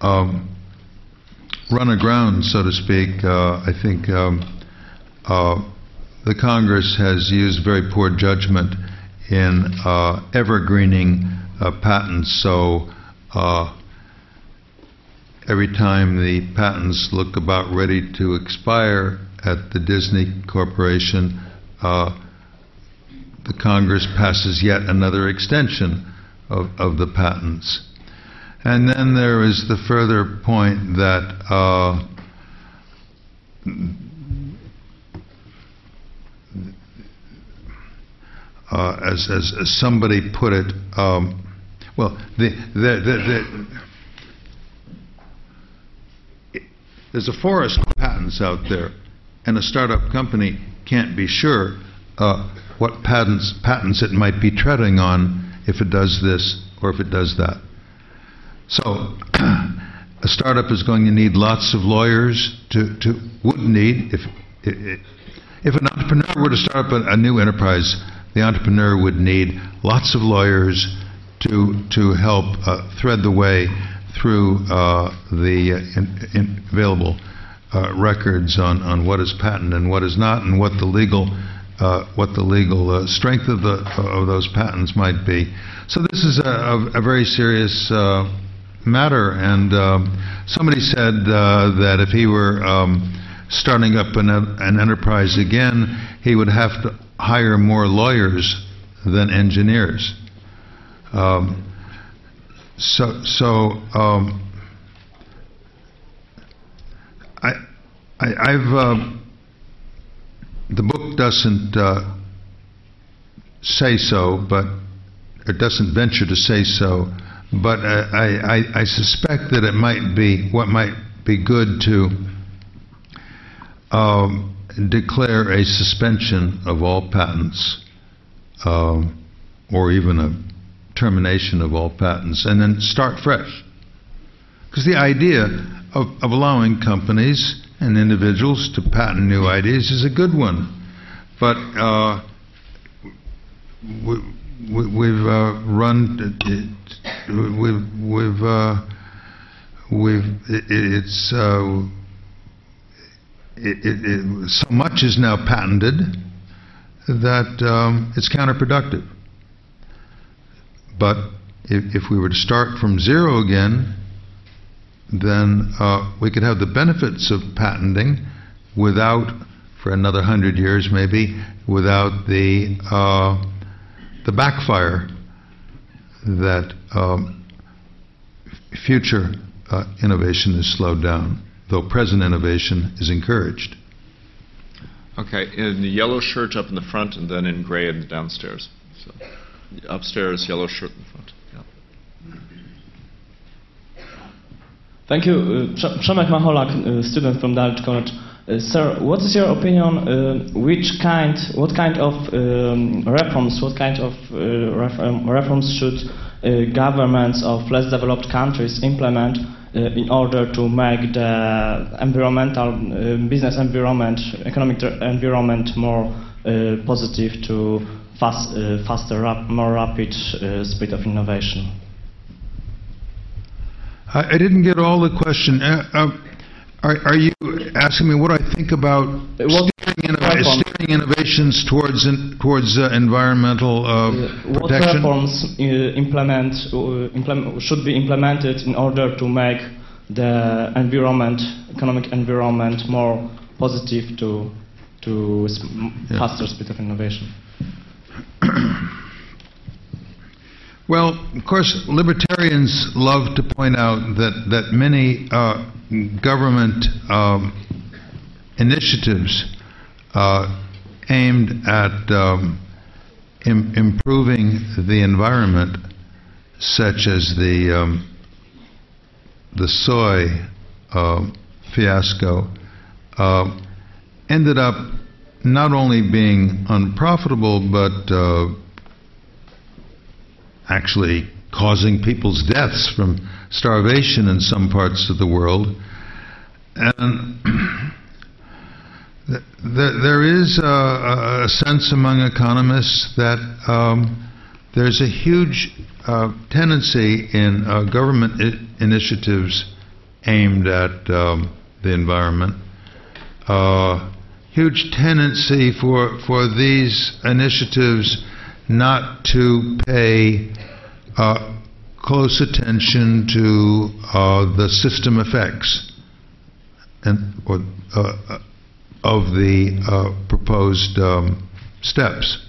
um, run aground, so to speak. Uh, I think. Uh, the Congress has used very poor judgment in uh, evergreening uh, patents. So uh, every time the patents look about ready to expire at the Disney Corporation, uh, the Congress passes yet another extension of, of the patents. And then there is the further point that uh, as, as, as somebody put it, um, well, the, the, the, the, there's a forest of patents out there, and a startup company can't be sure uh, what patents, patents it might be treading on if it does this or if it does that. So, a startup is going to need lots of lawyers to, to would need if if an entrepreneur were to start up a, a new enterprise, the entrepreneur would need lots of lawyers to to help uh, thread the way through uh, the uh, in, in available uh, records on, on what is patent and what is not, and what the legal uh, what the legal uh, strength of the of those patents might be. So this is a, a, very serious matter. And um, somebody said that if he were um, starting up an, an enterprise again, he would have to hire more lawyers than engineers. Um, so, so um, I, I, have uh, the book doesn't uh, say so, but it doesn't venture to say so. But I, I, I suspect that it might be what might be good to um, declare a suspension of all patents, um, or even a termination of all patents, and then start fresh. Because the idea of, of allowing companies and individuals to patent new ideas is a good one. But uh, we, have uh, run, it, we've, we've, uh, we've it, it's, uh, it, so much is now patented that um, it's counterproductive. But if, if, we were to start from zero again, then uh, we could have the benefits of patenting without, for another hundred years maybe, without the uh, the backfire that um, future uh, innovation is slowed down, though present innovation is encouraged. Okay, in the yellow shirt up in the front, and then in gray in the downstairs. So, upstairs, yellow shirt in the front. Thank you. Uh, Przemek Macholak, uh, student from Dulwich College. Uh, sir, what is your opinion? Uh, which kind, what kind of um, reforms, what kind of uh, reform, reforms should uh, governments of less developed countries implement Uh, in order to make the environmental, uh, business environment, economic environment more uh, positive to fast, faster, rap, more rapid speed of innovation? I, I didn't get all the question. Uh, uh, are, are, you asking me what I think about steering, innov- steering innovations towards in, towards uh, environmental uh, what protection? What reforms uh, implement, uh, implement, should be implemented in order to make the environment, economic environment, more positive to to yeah. faster speed of innovation? Well, of course, libertarians love to point out that, that many uh, government um, initiatives uh, aimed at um, Im- improving the environment, such as the, um, the soy uh, fiasco, uh, ended up not only being unprofitable but uh, actually causing people's deaths from starvation in some parts of the world. And there is a, sense among economists that um, there's a huge uh, tendency in uh, government initiatives aimed at um, the environment. Uh, huge tendency for for these initiatives not to pay uh, close attention to uh, the system effects and or, uh, of the uh, proposed um, steps.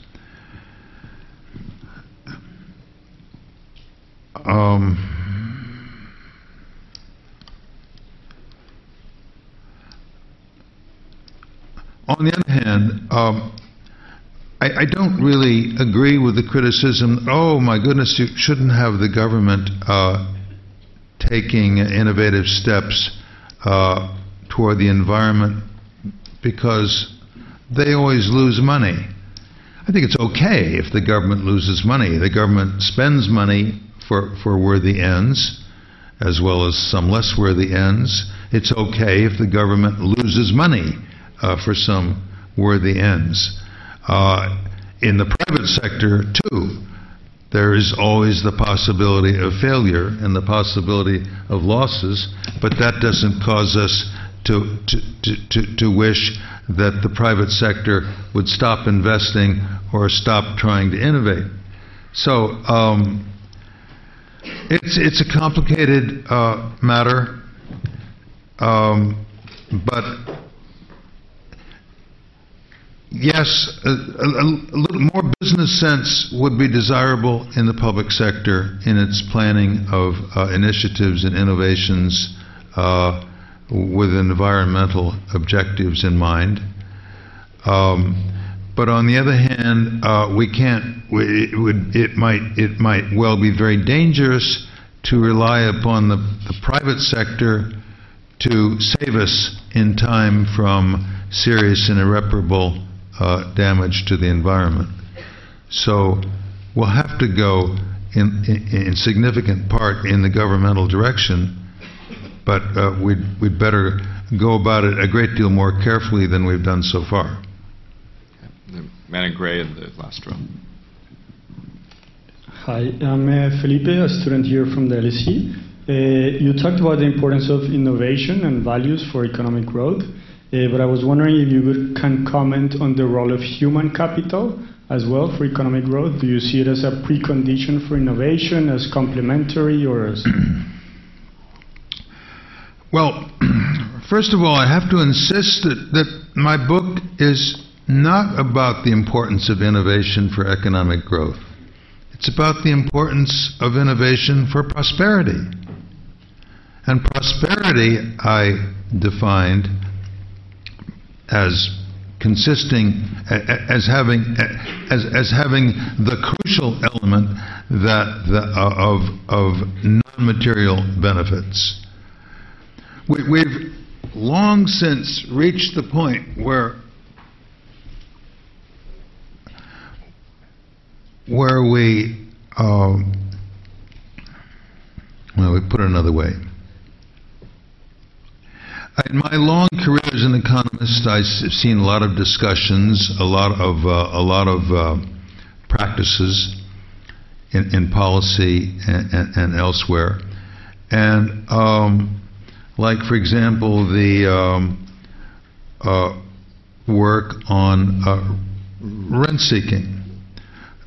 Um, on the other hand, um, I, I, don't really agree with the criticism, oh my goodness, you shouldn't have the government uh, taking innovative steps uh, toward the environment because they always lose money. I think it's okay if the government loses money. The government spends money for, for worthy ends, as well as some less worthy ends. It's okay if the government loses money uh, for some worthy ends. Uh, in the private sector, too, there is always the possibility of failure and the possibility of losses, but that doesn't cause us to, to, to, to, wish that the private sector would stop investing or stop trying to innovate. So um, it's, it's a complicated uh, matter, um, but yes, a, a, a, little more business sense would be desirable in the public sector in its planning of uh, initiatives and innovations uh, with environmental objectives in mind. Um, but on the other hand, uh, we can't. It, would, it might. It might well be very dangerous to rely upon the, the private sector to save us in time from serious and irreparable uh, damage to the environment. So we'll have to go in, in, in significant part in the governmental direction, but uh, we'd, we'd better go about it a great deal more carefully than we've done so far. The man in gray in the last row. Hi, I'm uh, Felipe, a student here from the LSE. Uh, you talked about the importance of innovation and values for economic growth. Uh, but I was wondering if you could, can comment on the role of human capital as well for economic growth. Do you see it as a precondition for innovation, as complementary, or as well, first of all, I have to insist that, that my book is not about the importance of innovation for economic growth. It's about the importance of innovation for prosperity. And prosperity, I defined as consisting as having as, as having the crucial element that the, of of non-material benefits. We, we've long since reached the point where where we um, well, we put it another way. In my long career as an economist, I've seen a lot of discussions, a lot of uh, a lot of uh, practices in, in policy and, and, and, elsewhere, and um, like for example the um, uh, work on uh, rent seeking.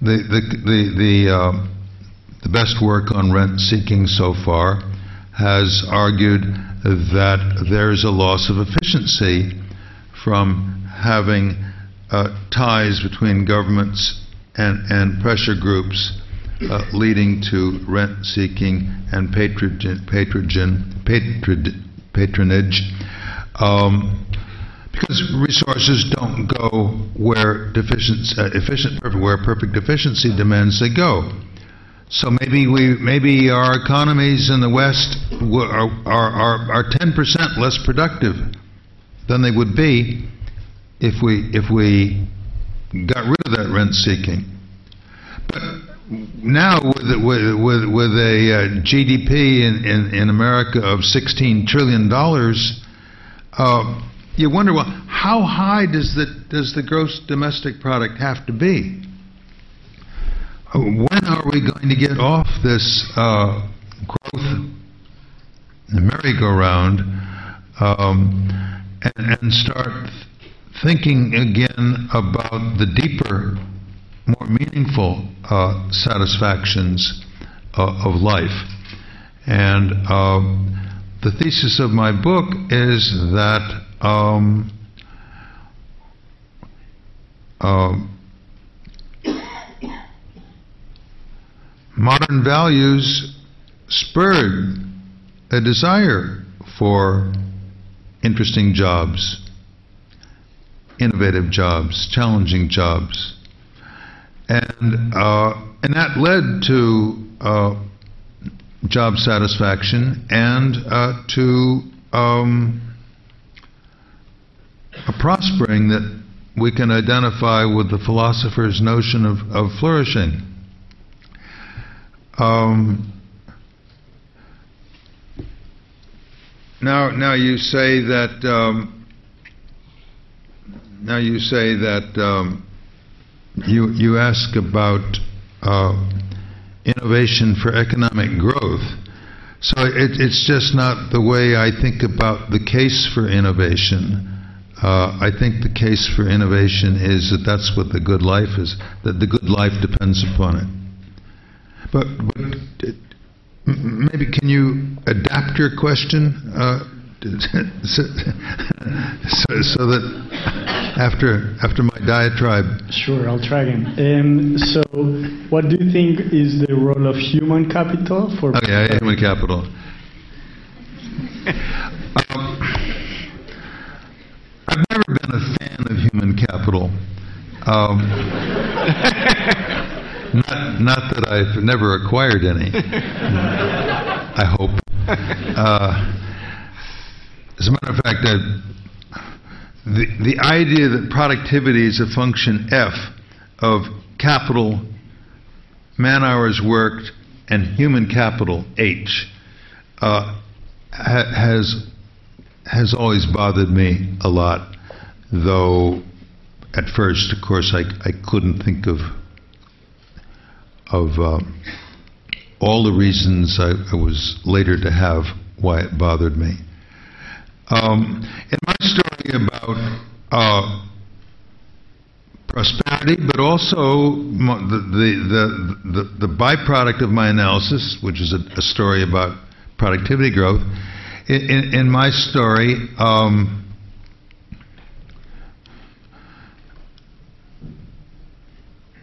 The the the the, uh, the best work on rent seeking so far has argued that there is a loss of efficiency from having uh, ties between governments and, and pressure groups uh, leading to rent seeking and patronage, patronage um, because resources don't go where uh, efficient, where perfect efficiency demands they go. So maybe we, maybe our economies in the West are, are, are, 10% less productive than they would be if we, if we got rid of that rent seeking. But now with, with, with, with a uh, GDP in, in, in, America of $16 trillion, uh, you wonder, well, how high does the, does the gross domestic product have to be? when are we going to get off this uh, growth merry-go-round um, and, and, start thinking again about the deeper, more meaningful uh, satisfactions uh, of life? And um, the thesis of my book is that um, um modern values spurred a desire for interesting jobs, innovative jobs, challenging jobs. And, uh, and that led to uh, job satisfaction and uh, to um, a prospering that we can identify with the philosopher's notion of, of flourishing. Um, now, now you say that. Um, now you say that um, you you ask about uh, innovation for economic growth. So it, it's just not the way I think about the case for innovation. Uh, I think the case for innovation is that that's what the good life is, that the good life depends upon it. But, but maybe can you adapt your question uh, so, so, that after after my diatribe. Sure, I'll try again. Um, so, what do you think is the role of human capital for? Oh yeah, human capital. um, I've never been a fan of human capital. Um, not, not that I've never acquired any. I hope. Uh, as a matter of fact, uh, the, the idea that productivity is a function F of capital, man hours worked, and human capital H uh, ha- has has always bothered me a lot, though at first, of course, I, I couldn't think of of uh, all the reasons I, I, was later to have why it bothered me. Um, in my story about uh, prosperity, but also the, the, the, the, byproduct of my analysis, which is a, a story about productivity growth, in, in my story, um,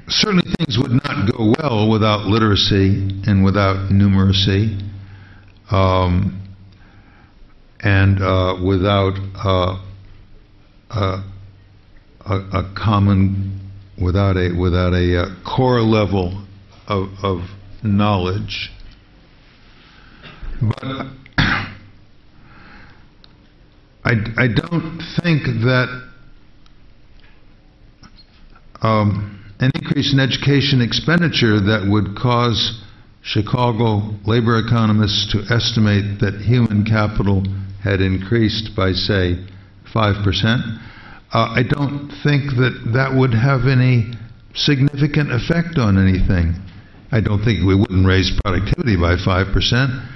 certainly things would not go well without literacy and without numeracy, um, and uh, without uh, a, a, common, without a without a uh, core level of, of knowledge. But I, I don't think that um, an increase in education expenditure that would cause Chicago labor economists to estimate that human capital had increased by, say, 5%. Uh, I don't think that that would have any significant effect on anything. I don't think we wouldn't raise productivity by 5%.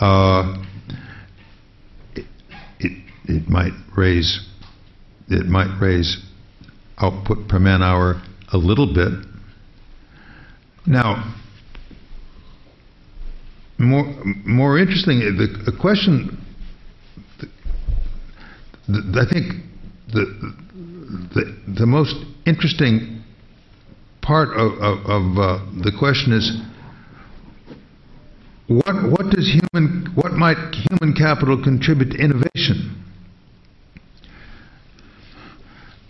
Uh, it might raise it might raise output per man hour a little bit. Now, more more interesting, the, the question. I think the, the the most interesting part of, of, of uh, the question is what what does human what might human capital contribute to innovation?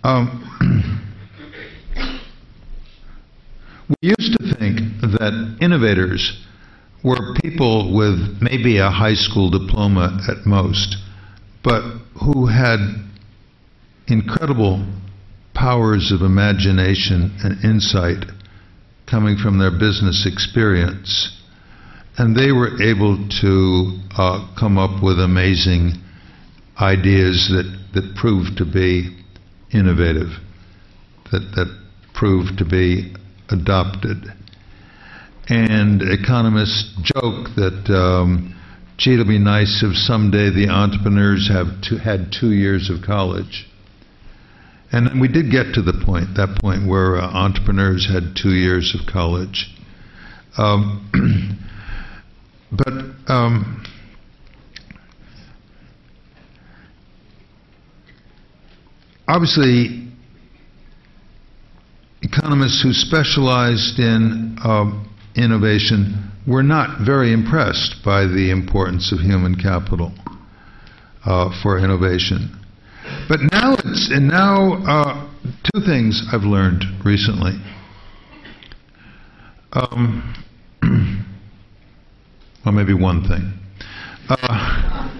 Um, we used to think that innovators were people with maybe a high school diploma at most, but who had incredible powers of imagination and insight coming from their business experience. And they were able to uh, come up with amazing ideas that, that proved to be innovative that, that proved to be adopted. And economists joke that, um, gee, it'll be nice if someday the entrepreneurs have had two years of college. And we did get to the point, that point where uh, entrepreneurs had two years of college. Um, but um, obviously, economists who specialized in uh, innovation were not very impressed by the importance of human capital uh, for innovation. But now it's and now uh, two things I've learned recently. Um, well, maybe one thing. Uh,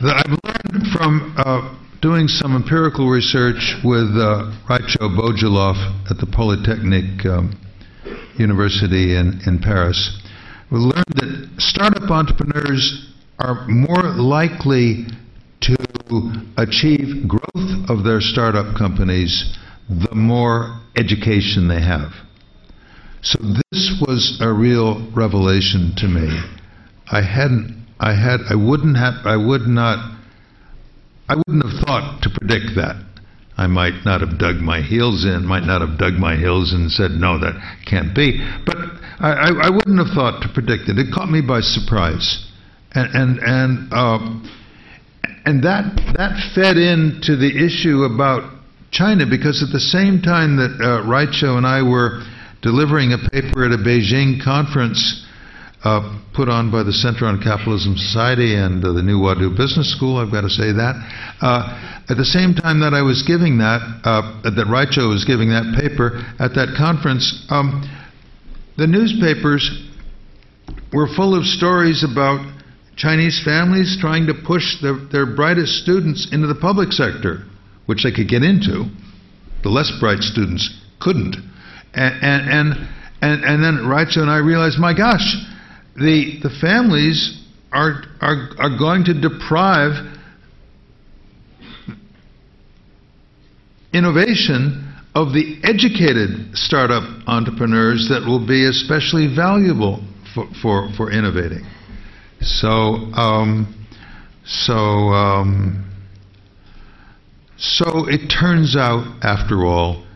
that I've learned from uh, doing some empirical research with uh, Raicho Bojilov at the Polytechnic um, University in, in Paris. We learned that startup entrepreneurs are more likely to achieve growth of their startup companies the more education they have. So this was a real revelation to me. I hadn't, I had, I wouldn't have, I would not, I wouldn't have thought to predict that. I might not have dug my heels in, might not have dug my heels and said, no, that can't be. But I, I, I wouldn't have thought to predict it. It caught me by surprise. And, and, and, uh, and that, that fed into the issue about China because at the same time that uh, Raicho and I were delivering a paper at a Beijing conference uh, put on by the Center on Capitalism Society and uh, the New Huadu Business School, I've got to say that. Uh, at the same time that I was giving that, uh, that Raicho was giving that paper at that conference, um, the newspapers were full of stories about Chinese families trying to push their, their brightest students into the public sector, which they could get into. The less bright students couldn't. And, and, and, and, and then Raicho and I realized, my gosh, the, the families are, are, are going to deprive innovation of the educated startup entrepreneurs that will be especially valuable for, for, for innovating. So, um, so, um, so it turns out, after all,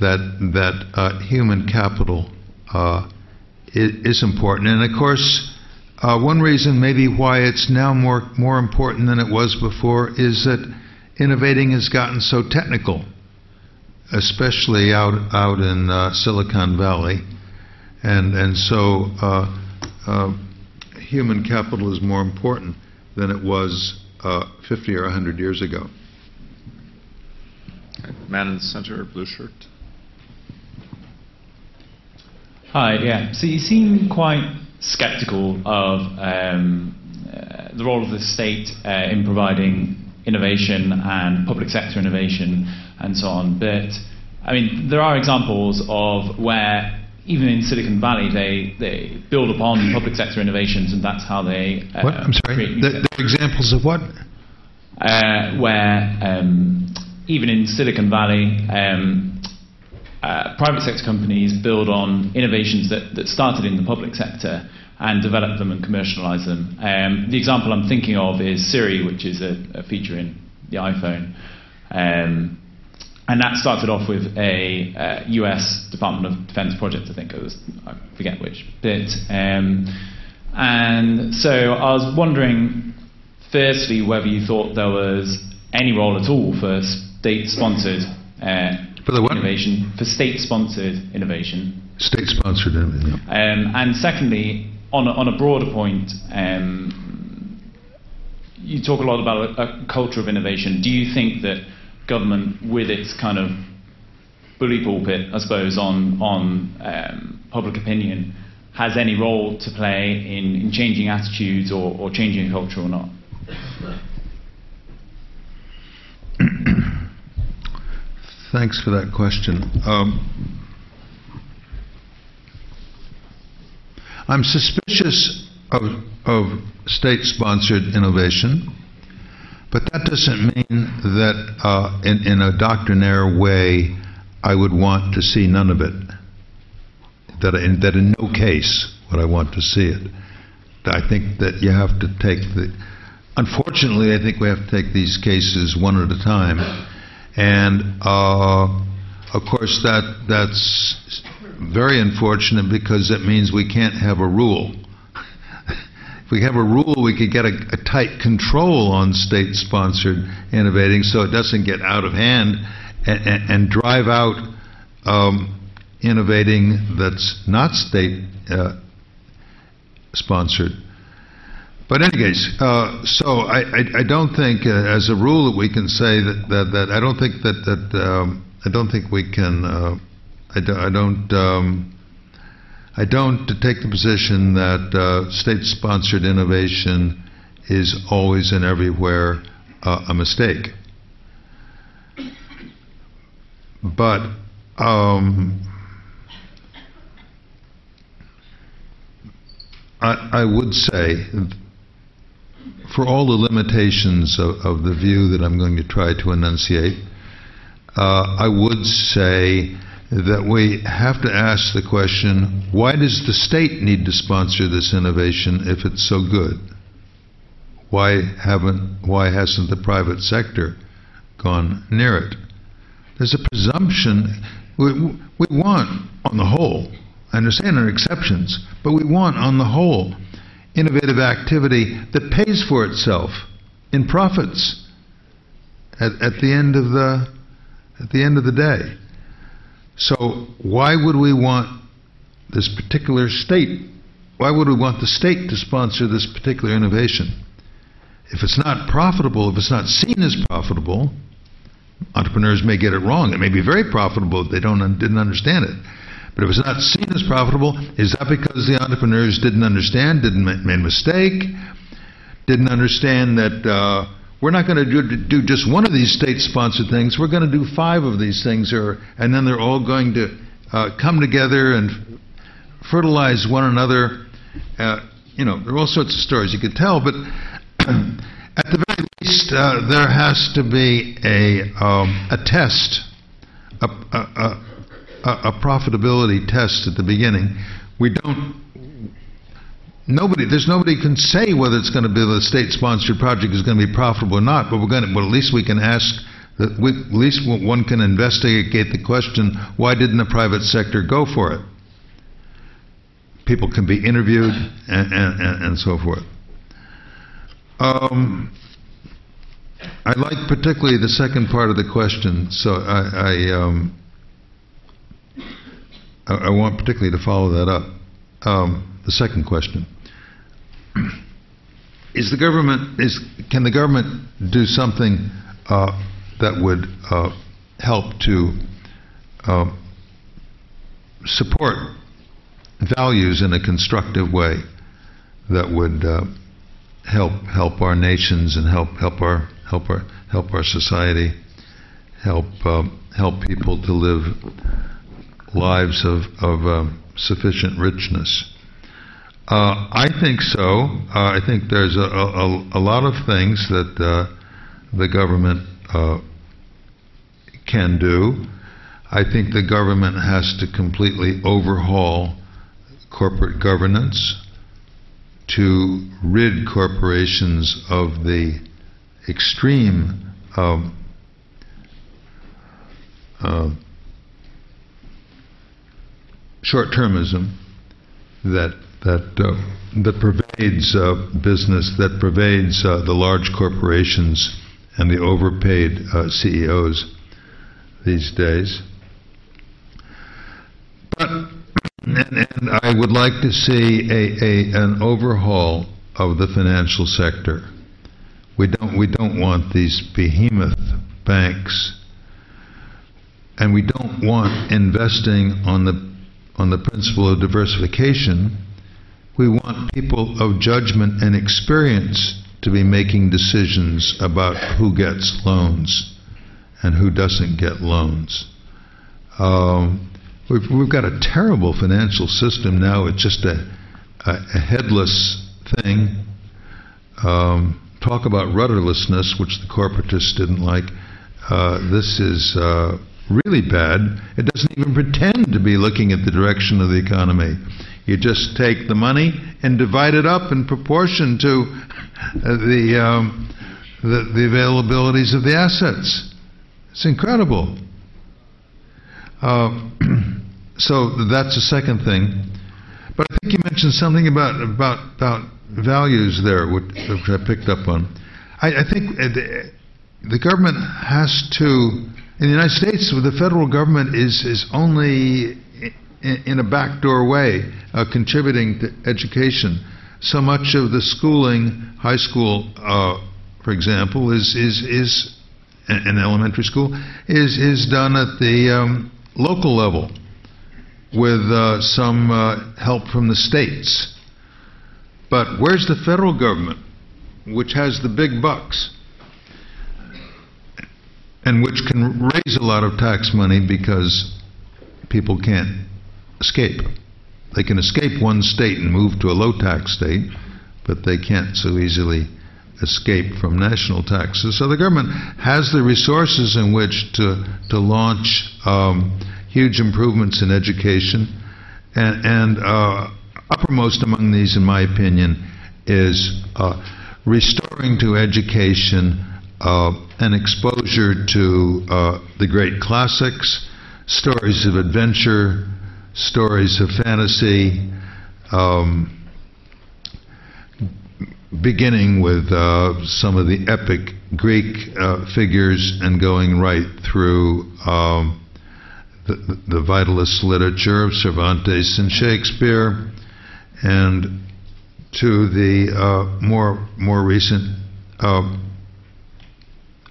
that that uh, human capital uh, is important. And of course, uh, one reason maybe why it's now more more important than it was before is that innovating has gotten so technical, especially out out in uh, Silicon Valley, and and so uh, uh, human capital is more important than it was uh, 50 or 100 years ago. Man in the center, blue shirt. Hi, yeah. So you seem quite skeptical of um, uh, the role of the state uh, in providing innovation and public sector innovation and so on. But I mean, there are examples of where even in Silicon Valley they, they build upon public sector innovations and that's how they. Uh, what? I'm sorry. The, the examples of what? Uh, where um, even in Silicon Valley. Um, uh, private sector companies build on innovations that, that started in the public sector and develop them and commercialize them. Um, the example I'm thinking of is Siri, which is a, a feature in the iPhone. Um, and that started off with a uh, US Department of Defense project, I think it was, I forget which bit. Um, and so I was wondering, firstly, whether you thought there was any role at all for state sponsored uh, for the what? innovation, for state-sponsored innovation. State-sponsored innovation. Um, and secondly, on a, on a broader point, um, you talk a lot about a, a, culture of innovation. Do you think that government, with its kind of bully pulpit, I suppose, on on um, public opinion, has any role to play in, in changing attitudes or, or changing culture or not? Thanks for that question. Um, I'm suspicious of, of state sponsored innovation, but that doesn't mean that uh, in, in, a doctrinaire way I would want to see none of it. That in, that in no case would I want to see it. I think that you have to take the. Unfortunately, I think we have to take these cases one at a time and uh, of course, that that's very unfortunate because it means we can't have a rule. if we have a rule, we could get a, a tight control on state-sponsored innovating, so it doesn't get out of hand and, and, and drive out um, innovating that's not state uh, sponsored. But in any case, uh, so I, I, I, don't think, uh, as a rule, that we can say that, that, that I don't think that that um, I don't think we can. Uh, I, do, I don't. Um, I don't take the position that uh, state-sponsored innovation is always and everywhere uh, a mistake. But um, I, I would say for all the limitations of, of, the view that I'm going to try to enunciate, uh, I would say that we have to ask the question why does the state need to sponsor this innovation if it's so good? Why, haven't, why hasn't the private sector gone near it? There's a presumption. We, we want, on the whole, I understand there are exceptions, but we want, on the whole, innovative activity that pays for itself in profits at, at the end of the at the end of the day. So why would we want this particular state? Why would we want the state to sponsor this particular innovation? If it's not profitable, if it's not seen as profitable, entrepreneurs may get it wrong. It may be very profitable if they don't didn't understand it. But if it's not seen as profitable, is that because the entrepreneurs didn't understand, didn't make a mistake, didn't understand that uh, we're not going to do, do, just one of these state-sponsored things. We're going to do five of these things, or, and then they're all going to uh, come together and fertilize one another. Uh, you know, there are all sorts of stories you could tell, but at the very least, uh, there has to be a, um, a test, a, a, a, profitability test at the beginning. We don't. Nobody, there's nobody can say whether it's going to be the state-sponsored project is going to be profitable or not. But we're going to. But at least we can ask. That we, at least one can investigate the question: Why didn't the private sector go for it? People can be interviewed and, and, and so forth. Um, I like particularly the second part of the question, so I, I um, I, want particularly to follow that up. Um, the second question is the government is can the government do something uh, that would uh, help to uh, support values in a constructive way that would uh, help help our nations and help help our help our help our society help um, help people to live lives of, of um, sufficient richness? Uh, I think so. Uh, I think there's a, a, a, lot of things that uh, the government uh, can do. I think the government has to completely overhaul corporate governance to rid corporations of the extreme um, uh, short-termism that that uh, that pervades uh, business, that pervades uh, the large corporations and the overpaid uh, CEOs these days. But and, and, I would like to see a, a, an overhaul of the financial sector. We don't we don't want these behemoth banks, and we don't want investing on the on the principle of diversification, we want people of judgment and experience to be making decisions about who gets loans and who doesn't get loans. Um, we've, we've, got a terrible financial system now. It's just a, a, a headless thing. Um, talk about rudderlessness, which the corporatists didn't like. Uh, this is uh, really bad, it doesn't even pretend to be looking at the direction of the economy. You just take the money and divide it up in proportion to the, um, the, the, availabilities of the assets. It's incredible. Uh, so that's the second thing. But I think you mentioned something about about about values there, which, which I picked up on. I, I think the, the government has to in the United States, the federal government is, is only in, a backdoor way uh, contributing to education. so much of the schooling, high school, uh, for example, is is is in elementary school is is done at the um, local level with uh, some uh, help from the states. But where's the federal government, which has the big bucks? And which can raise a lot of tax money because people can't escape. They can escape one state and move to a low tax state, but they can't so easily escape from national taxes. So the government has the resources in which to, to launch um, huge improvements in education. And, and uh, uppermost among these, in my opinion, is uh, restoring to education uh, an exposure to uh, the great classics, stories of adventure, stories of fantasy, um, beginning with uh, some of the epic Greek uh, figures and going right through um, the, the vitalist literature of Cervantes and Shakespeare, and to the uh, more more recent uh,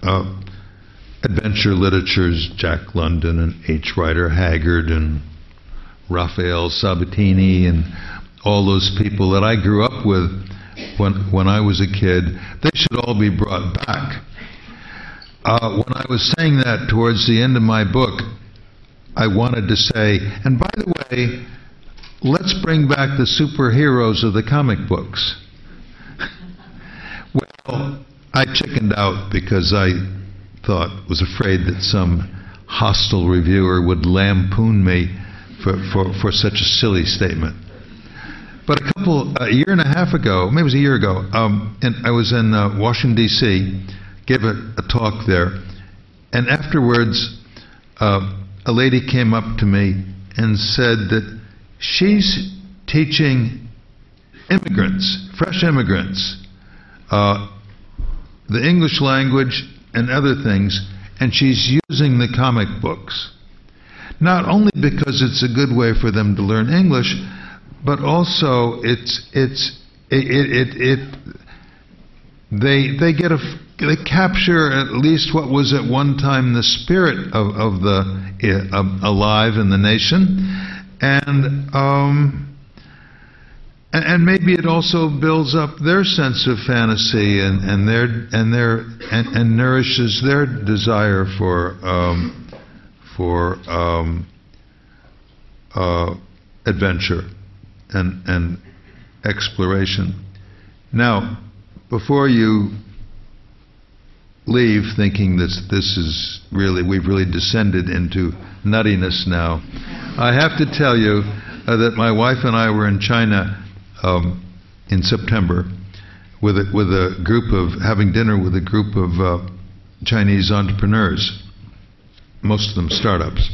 uh, adventure literatures, Jack London and H. Rider Haggard and Rafael Sabatini and all those people that I grew up with when, when I was a kid, they should all be brought back. Uh, when I was saying that towards the end of my book, I wanted to say, and by the way, let's bring back the superheroes of the comic books. well, I chickened out because I thought, was afraid that some hostile reviewer would lampoon me for, for, for such a silly statement. But a couple, a year and a half ago, maybe it was a year ago, um, and I was in uh, Washington, D.C., gave a, a, talk there, and afterwards, uh, a lady came up to me and said that she's teaching immigrants, fresh immigrants, uh, the English language and other things, and she's using the comic books. Not only because it's a good way for them to learn English, but also it's it's it it, it, it they they get a they capture at least what was at one time the spirit of, of the uh, alive in the nation, and um, and, maybe it also builds up their sense of fantasy and, and their and their and, and nourishes their desire for um, for um, uh, adventure and and exploration. Now, before you leave thinking that this is really we've really descended into nuttiness now, I have to tell you uh, that my wife and I were in China um, in September with a, with a group of having dinner with a group of uh, Chinese entrepreneurs, most of them startups,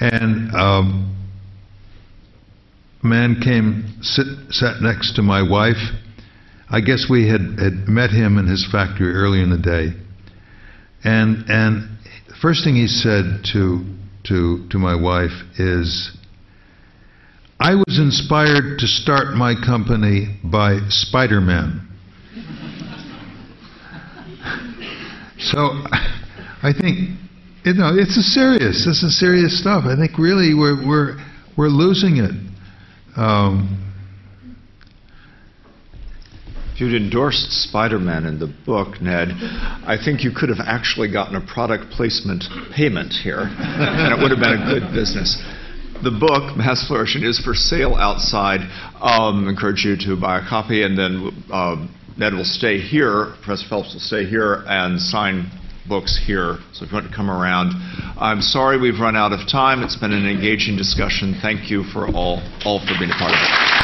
and um, a man came sit, sat next to my wife. I guess we had, had met him in his factory early in the day, and and the first thing he said to to to my wife is I was inspired to start my company by Spider Man. so I think you know it's a serious. This is serious stuff. I think really we're we're we're losing it. Um, if you'd endorsed Spider Man in the book, Ned, I think you could have actually gotten a product placement payment here, and it would have been a good business the book, Mass Flourishing, is for sale outside. Um, encourage you to buy a copy, and then uh, Ned will stay here. Professor Phelps will stay here and sign books here. So if you want to come around, I'm sorry we've run out of time. It's been an engaging discussion. Thank you for all all for being a part of it.